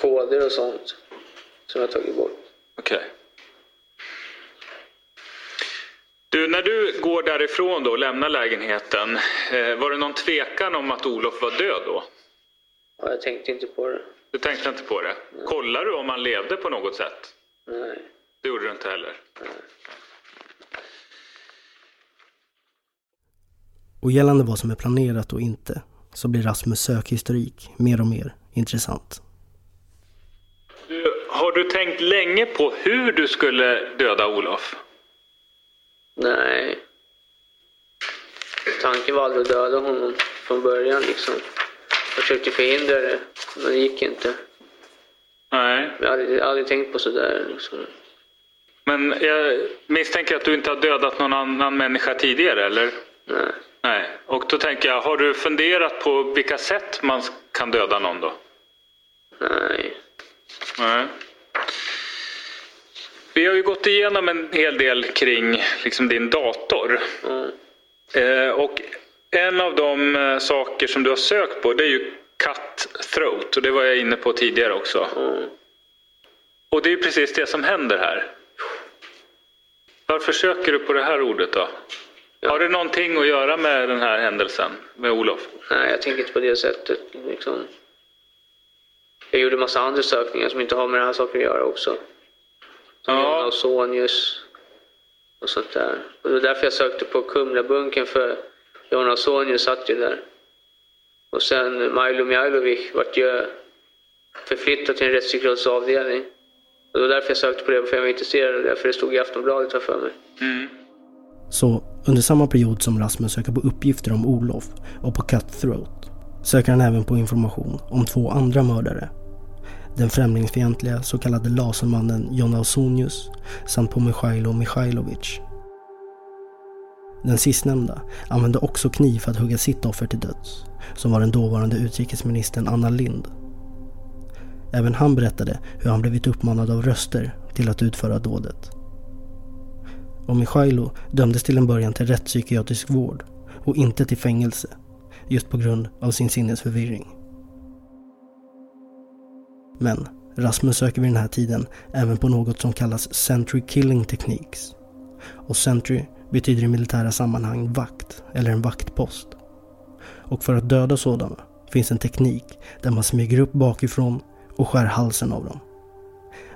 Koder och sånt. Som jag tagit bort. Okej. Du, när du går därifrån då och lämnar lägenheten, eh, var det någon tvekan om att Olof var död då? Ja, jag tänkte inte på det. Du tänkte inte på det? Kollar du om han levde på något sätt? Nej. Det gjorde du inte heller? Och gällande vad som är planerat och inte så blir Rasmus sökhistorik mer och mer intressant. Du, har du tänkt länge på hur du skulle döda Olof? Nej. Tanken var aldrig att döda honom från början liksom. Jag försökte förhindra det, men det gick inte. Nej. Jag hade aldrig, aldrig tänkt på sådär liksom. Men jag misstänker att du inte har dödat någon annan människa tidigare, eller? Nej. Nej. Och då tänker jag, har du funderat på vilka sätt man kan döda någon då? Nej. Nej. Vi har ju gått igenom en hel del kring liksom, din dator. Eh, och en av de eh, saker som du har sökt på det är ju cut throat och det var jag inne på tidigare också. Och det är precis det som händer här. Varför söker du på det här ordet då? Har det någonting att göra med den här händelsen med Olof? Nej, jag tänker inte på det sättet liksom. Jag gjorde massa andra sökningar som inte har med den här saken att göra också. Ja. Ausonius och sånt där. Och det var därför jag sökte på Kumlabunken för Jan Ausonius satt ju där. Och sen Milo Mihailovic vart ju förflyttad till en rättspsykiatrisk avdelning. Och det var därför jag sökte på det, för jag var intresserad av det, för det stod i Aftonbladet här för mig. Så under samma period som Rasmus söker på uppgifter om Olof och på Cutthroat söker han även på information om två andra mördare. Den främlingsfientliga så kallade lasermannen John Ausonius samt på Michailo Michailovic. Den sistnämnda använde också kniv för att hugga sitt offer till döds, som var den dåvarande utrikesministern Anna Lind. Även han berättade hur han blivit uppmanad av röster till att utföra dådet. Och Michailo dömdes till en början till rättspsykiatrisk vård och inte till fängelse, just på grund av sin sinnesförvirring. Men Rasmus söker vid den här tiden även på något som kallas Sentry Killing Techniques. Och Sentry betyder i militära sammanhang vakt eller en vaktpost. Och för att döda sådana finns en teknik där man smyger upp bakifrån och skär halsen av dem.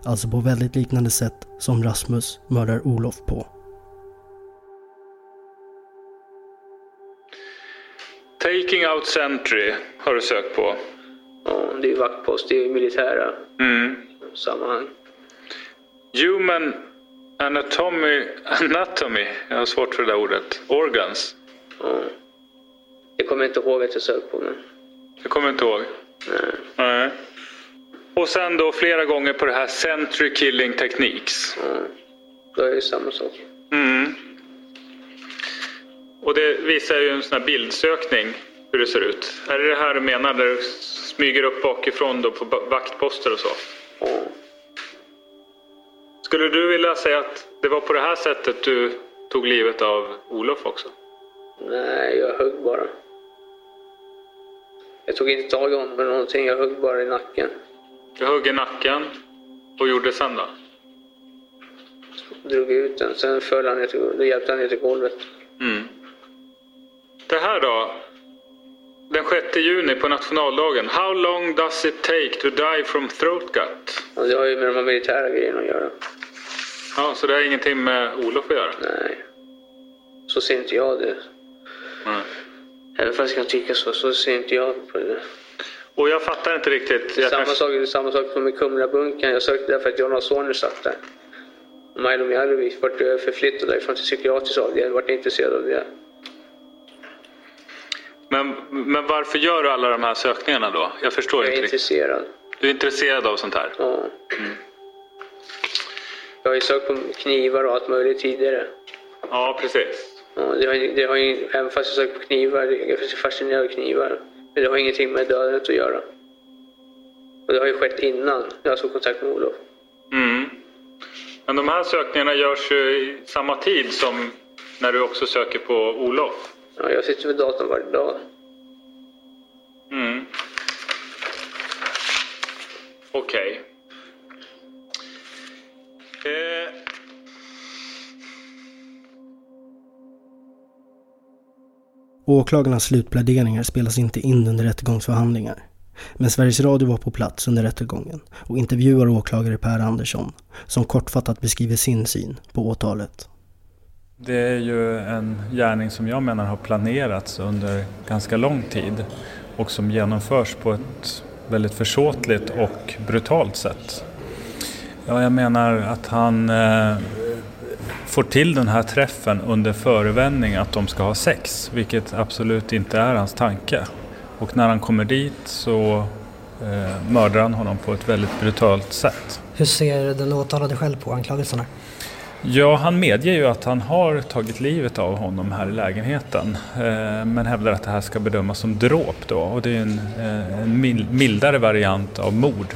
Alltså på väldigt liknande sätt som Rasmus mördar Olof på. Taking out sentry har du sökt på. Ja, det är vaktpost, det är ju militära Mm. sammanhang. Human anatomy, anatomy, jag har svårt för det där ordet. Organs. Ja. Jag kommer inte ihåg att jag sökte på men... Jag kommer inte ihåg. Nej. Nej. Och sen då flera gånger på det här Century Killing Techniques. Mm. Det är ju samma sak. Mm. Och det visar ju en sån här bildsökning hur det ser ut. Är det det här du menar där du smyger upp bakifrån då på vaktposter och så? Mm. Skulle du vilja säga att det var på det här sättet du tog livet av Olof också? Nej, jag högg bara. Jag tog inte tag i honom eller någonting, jag högg bara i nacken. Du högg i nacken och gjorde sen då? Drog ut den, sen föll han ner till, då hjälpte han ner till golvet. Mm. Det här då? Den 6 juni på nationaldagen. How long does it take to die from throat? Ja, det har ju med de här militära grejerna att göra. Ja, så det har ingenting med Olof att göra? Nej. Så ser inte jag det. Mm. Även fast jag kan tycka så, så ser inte jag på det. Och jag fattar inte riktigt. Jag samma, kanske... sak, samma sak som med Kumlabunkern. Jag sökte där för att Jonas Sonner satt där. Milo Mihailovic vart förflyttad därifrån till psykiatrisk avdelning. Jag vart intresserad av det. Men, men varför gör du alla de här sökningarna då? Jag förstår jag inte är intresserad. Du är intresserad av sånt här? Ja. Mm. Jag har ju sökt på knivar och allt möjligt tidigare. Ja, precis. Ja, det har, det har, även fast jag sökt på knivar, jag är fascinerad av knivar. Men det har ingenting med dödandet att göra. Och det har ju skett innan jag tog kontakt med Olof. Mm. Men de här sökningarna görs ju i samma tid som när du också söker på Olof? Ja, jag sitter vid datorn varje dag. Mm. Okej. Okay. Eh. Åklagarnas slutpläderingar spelas inte in under rättegångsförhandlingar. Men Sveriges Radio var på plats under rättegången och intervjuar åklagare Per Andersson som kortfattat beskriver sin syn på åtalet. Det är ju en gärning som jag menar har planerats under ganska lång tid och som genomförs på ett väldigt försåtligt och brutalt sätt. Ja, jag menar att han eh, får till den här träffen under förevändning att de ska ha sex, vilket absolut inte är hans tanke. Och när han kommer dit så eh, mördar han honom på ett väldigt brutalt sätt. Hur ser den åtalade själv på anklagelserna? Ja, han medger ju att han har tagit livet av honom här i lägenheten. Eh, men hävdar att det här ska bedömas som dråp då. Och det är en, eh, en mildare variant av mord.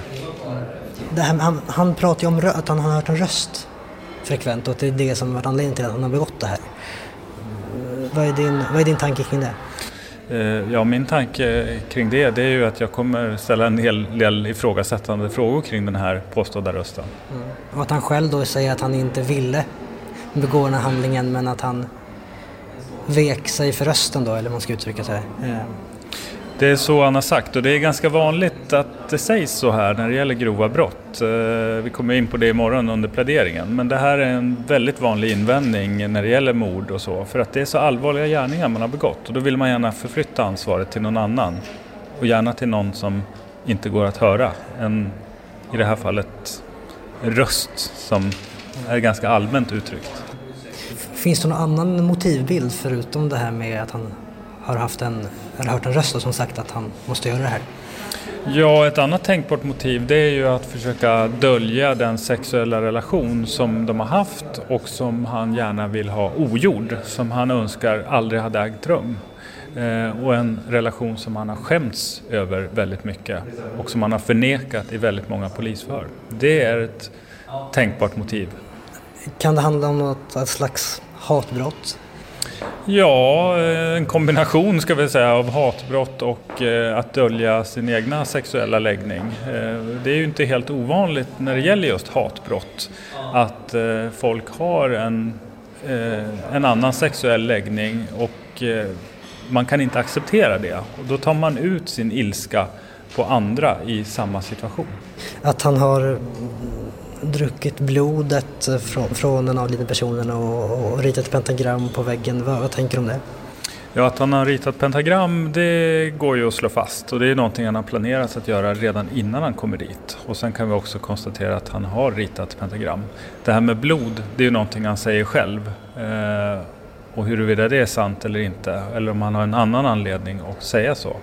Här, han, han pratar ju om att han har hört en röst frekvent och att det är det som varit anledningen till att han har begått det här. Eh, vad är din, vad är din tanke kring det? Ja, min tanke kring det, det är ju att jag kommer ställa en hel del ifrågasättande frågor kring den här påstådda rösten. Mm. Och att han själv då säger att han inte ville begå den här handlingen men att han vek sig för rösten då, eller man ska uttrycka sig. Det är så han har sagt och det är ganska vanligt att det sägs så här när det gäller grova brott. Eh, vi kommer in på det imorgon under pläderingen men det här är en väldigt vanlig invändning när det gäller mord och så för att det är så allvarliga gärningar man har begått och då vill man gärna förflytta ansvaret till någon annan och gärna till någon som inte går att höra. En, I det här fallet en röst som är ganska allmänt uttryckt. Finns det någon annan motivbild förutom det här med att han har haft en, eller hört en röst som sagt att han måste göra det här? Ja, ett annat tänkbart motiv det är ju att försöka dölja den sexuella relation som de har haft och som han gärna vill ha ogjord, som han önskar aldrig hade ägt rum. Eh, och en relation som han har skämts över väldigt mycket och som han har förnekat i väldigt många polisförhör. Det är ett tänkbart motiv. Kan det handla om något slags hatbrott? Ja, eh, en kombination ska vi säga av hatbrott och eh, att dölja sin egna sexuella läggning. Eh, det är ju inte helt ovanligt när det gäller just hatbrott att folk har en, en annan sexuell läggning och man kan inte acceptera det. Och då tar man ut sin ilska på andra i samma situation. Att han har druckit blodet från, från den avlidne personen och, och ritat pentagram på väggen. Vad, vad tänker du om det? Ja, att han har ritat pentagram det går ju att slå fast och det är någonting han har planerat att göra redan innan han kommer dit. Och sen kan vi också konstatera att han har ritat pentagram. Det här med blod, det är ju någonting han säger själv. Eh, och huruvida det är sant eller inte, eller om han har en annan anledning att säga så,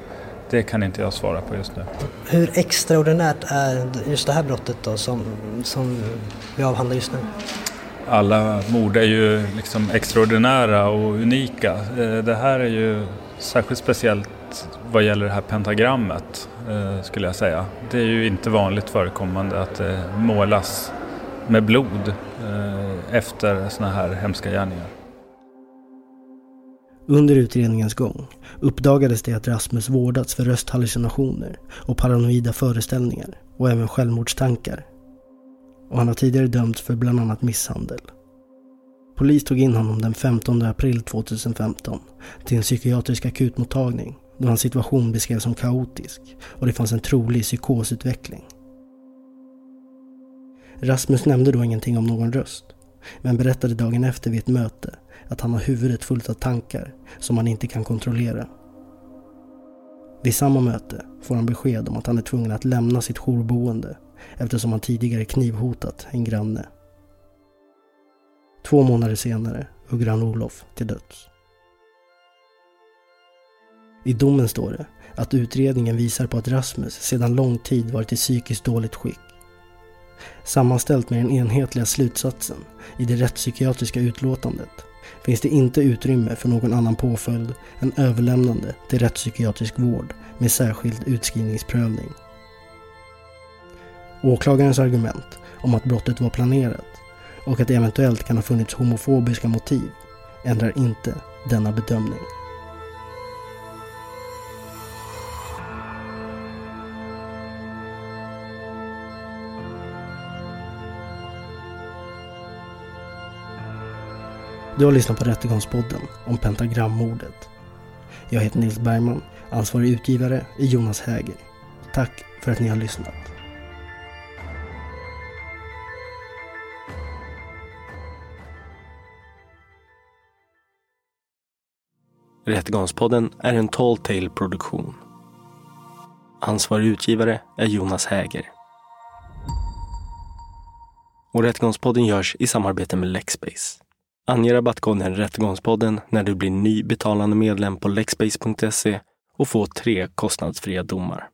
det kan inte jag svara på just nu. Hur extraordinärt är just det här brottet då som, som vi avhandlar just nu? Alla mord är ju liksom extraordinära och unika. Eh, det här är ju särskilt speciellt vad gäller det här pentagrammet eh, skulle jag säga. Det är ju inte vanligt förekommande att det målas med blod eh, efter sådana här hemska gärningar. Under utredningens gång uppdagades det att Rasmus vårdats för rösthallucinationer och paranoida föreställningar och även självmordstankar. Och han har tidigare dömts för bland annat misshandel. Polis tog in honom den 15 april 2015 till en psykiatrisk akutmottagning då hans situation beskrevs som kaotisk och det fanns en trolig psykosutveckling. Rasmus nämnde då ingenting om någon röst, men berättade dagen efter vid ett möte att han har huvudet fullt av tankar som han inte kan kontrollera. Vid samma möte får han besked om att han är tvungen att lämna sitt jourboende eftersom han tidigare knivhotat en granne. Två månader senare hugger han Olof till döds. I domen står det att utredningen visar på att Rasmus sedan lång tid varit i psykiskt dåligt skick. Sammanställt med den enhetliga slutsatsen i det rättspsykiatriska utlåtandet finns det inte utrymme för någon annan påföljd än överlämnande till rättspsykiatrisk vård med särskild utskrivningsprövning. Åklagarens argument om att brottet var planerat och att det eventuellt kan ha funnits homofobiska motiv ändrar inte denna bedömning. Du har lyssnat på Rättegångspodden om pentagrammordet. Jag heter Nils Bergman, ansvarig utgivare är Jonas Häger. Tack för att ni har lyssnat. Rättegångspodden är en Tall Tale produktion. Ansvarig utgivare är Jonas Häger. Och Rättegångspodden görs i samarbete med Lexbase. Ange rabattkoden Rättegångspodden när du blir ny betalande medlem på lexbase.se och få tre kostnadsfria domar.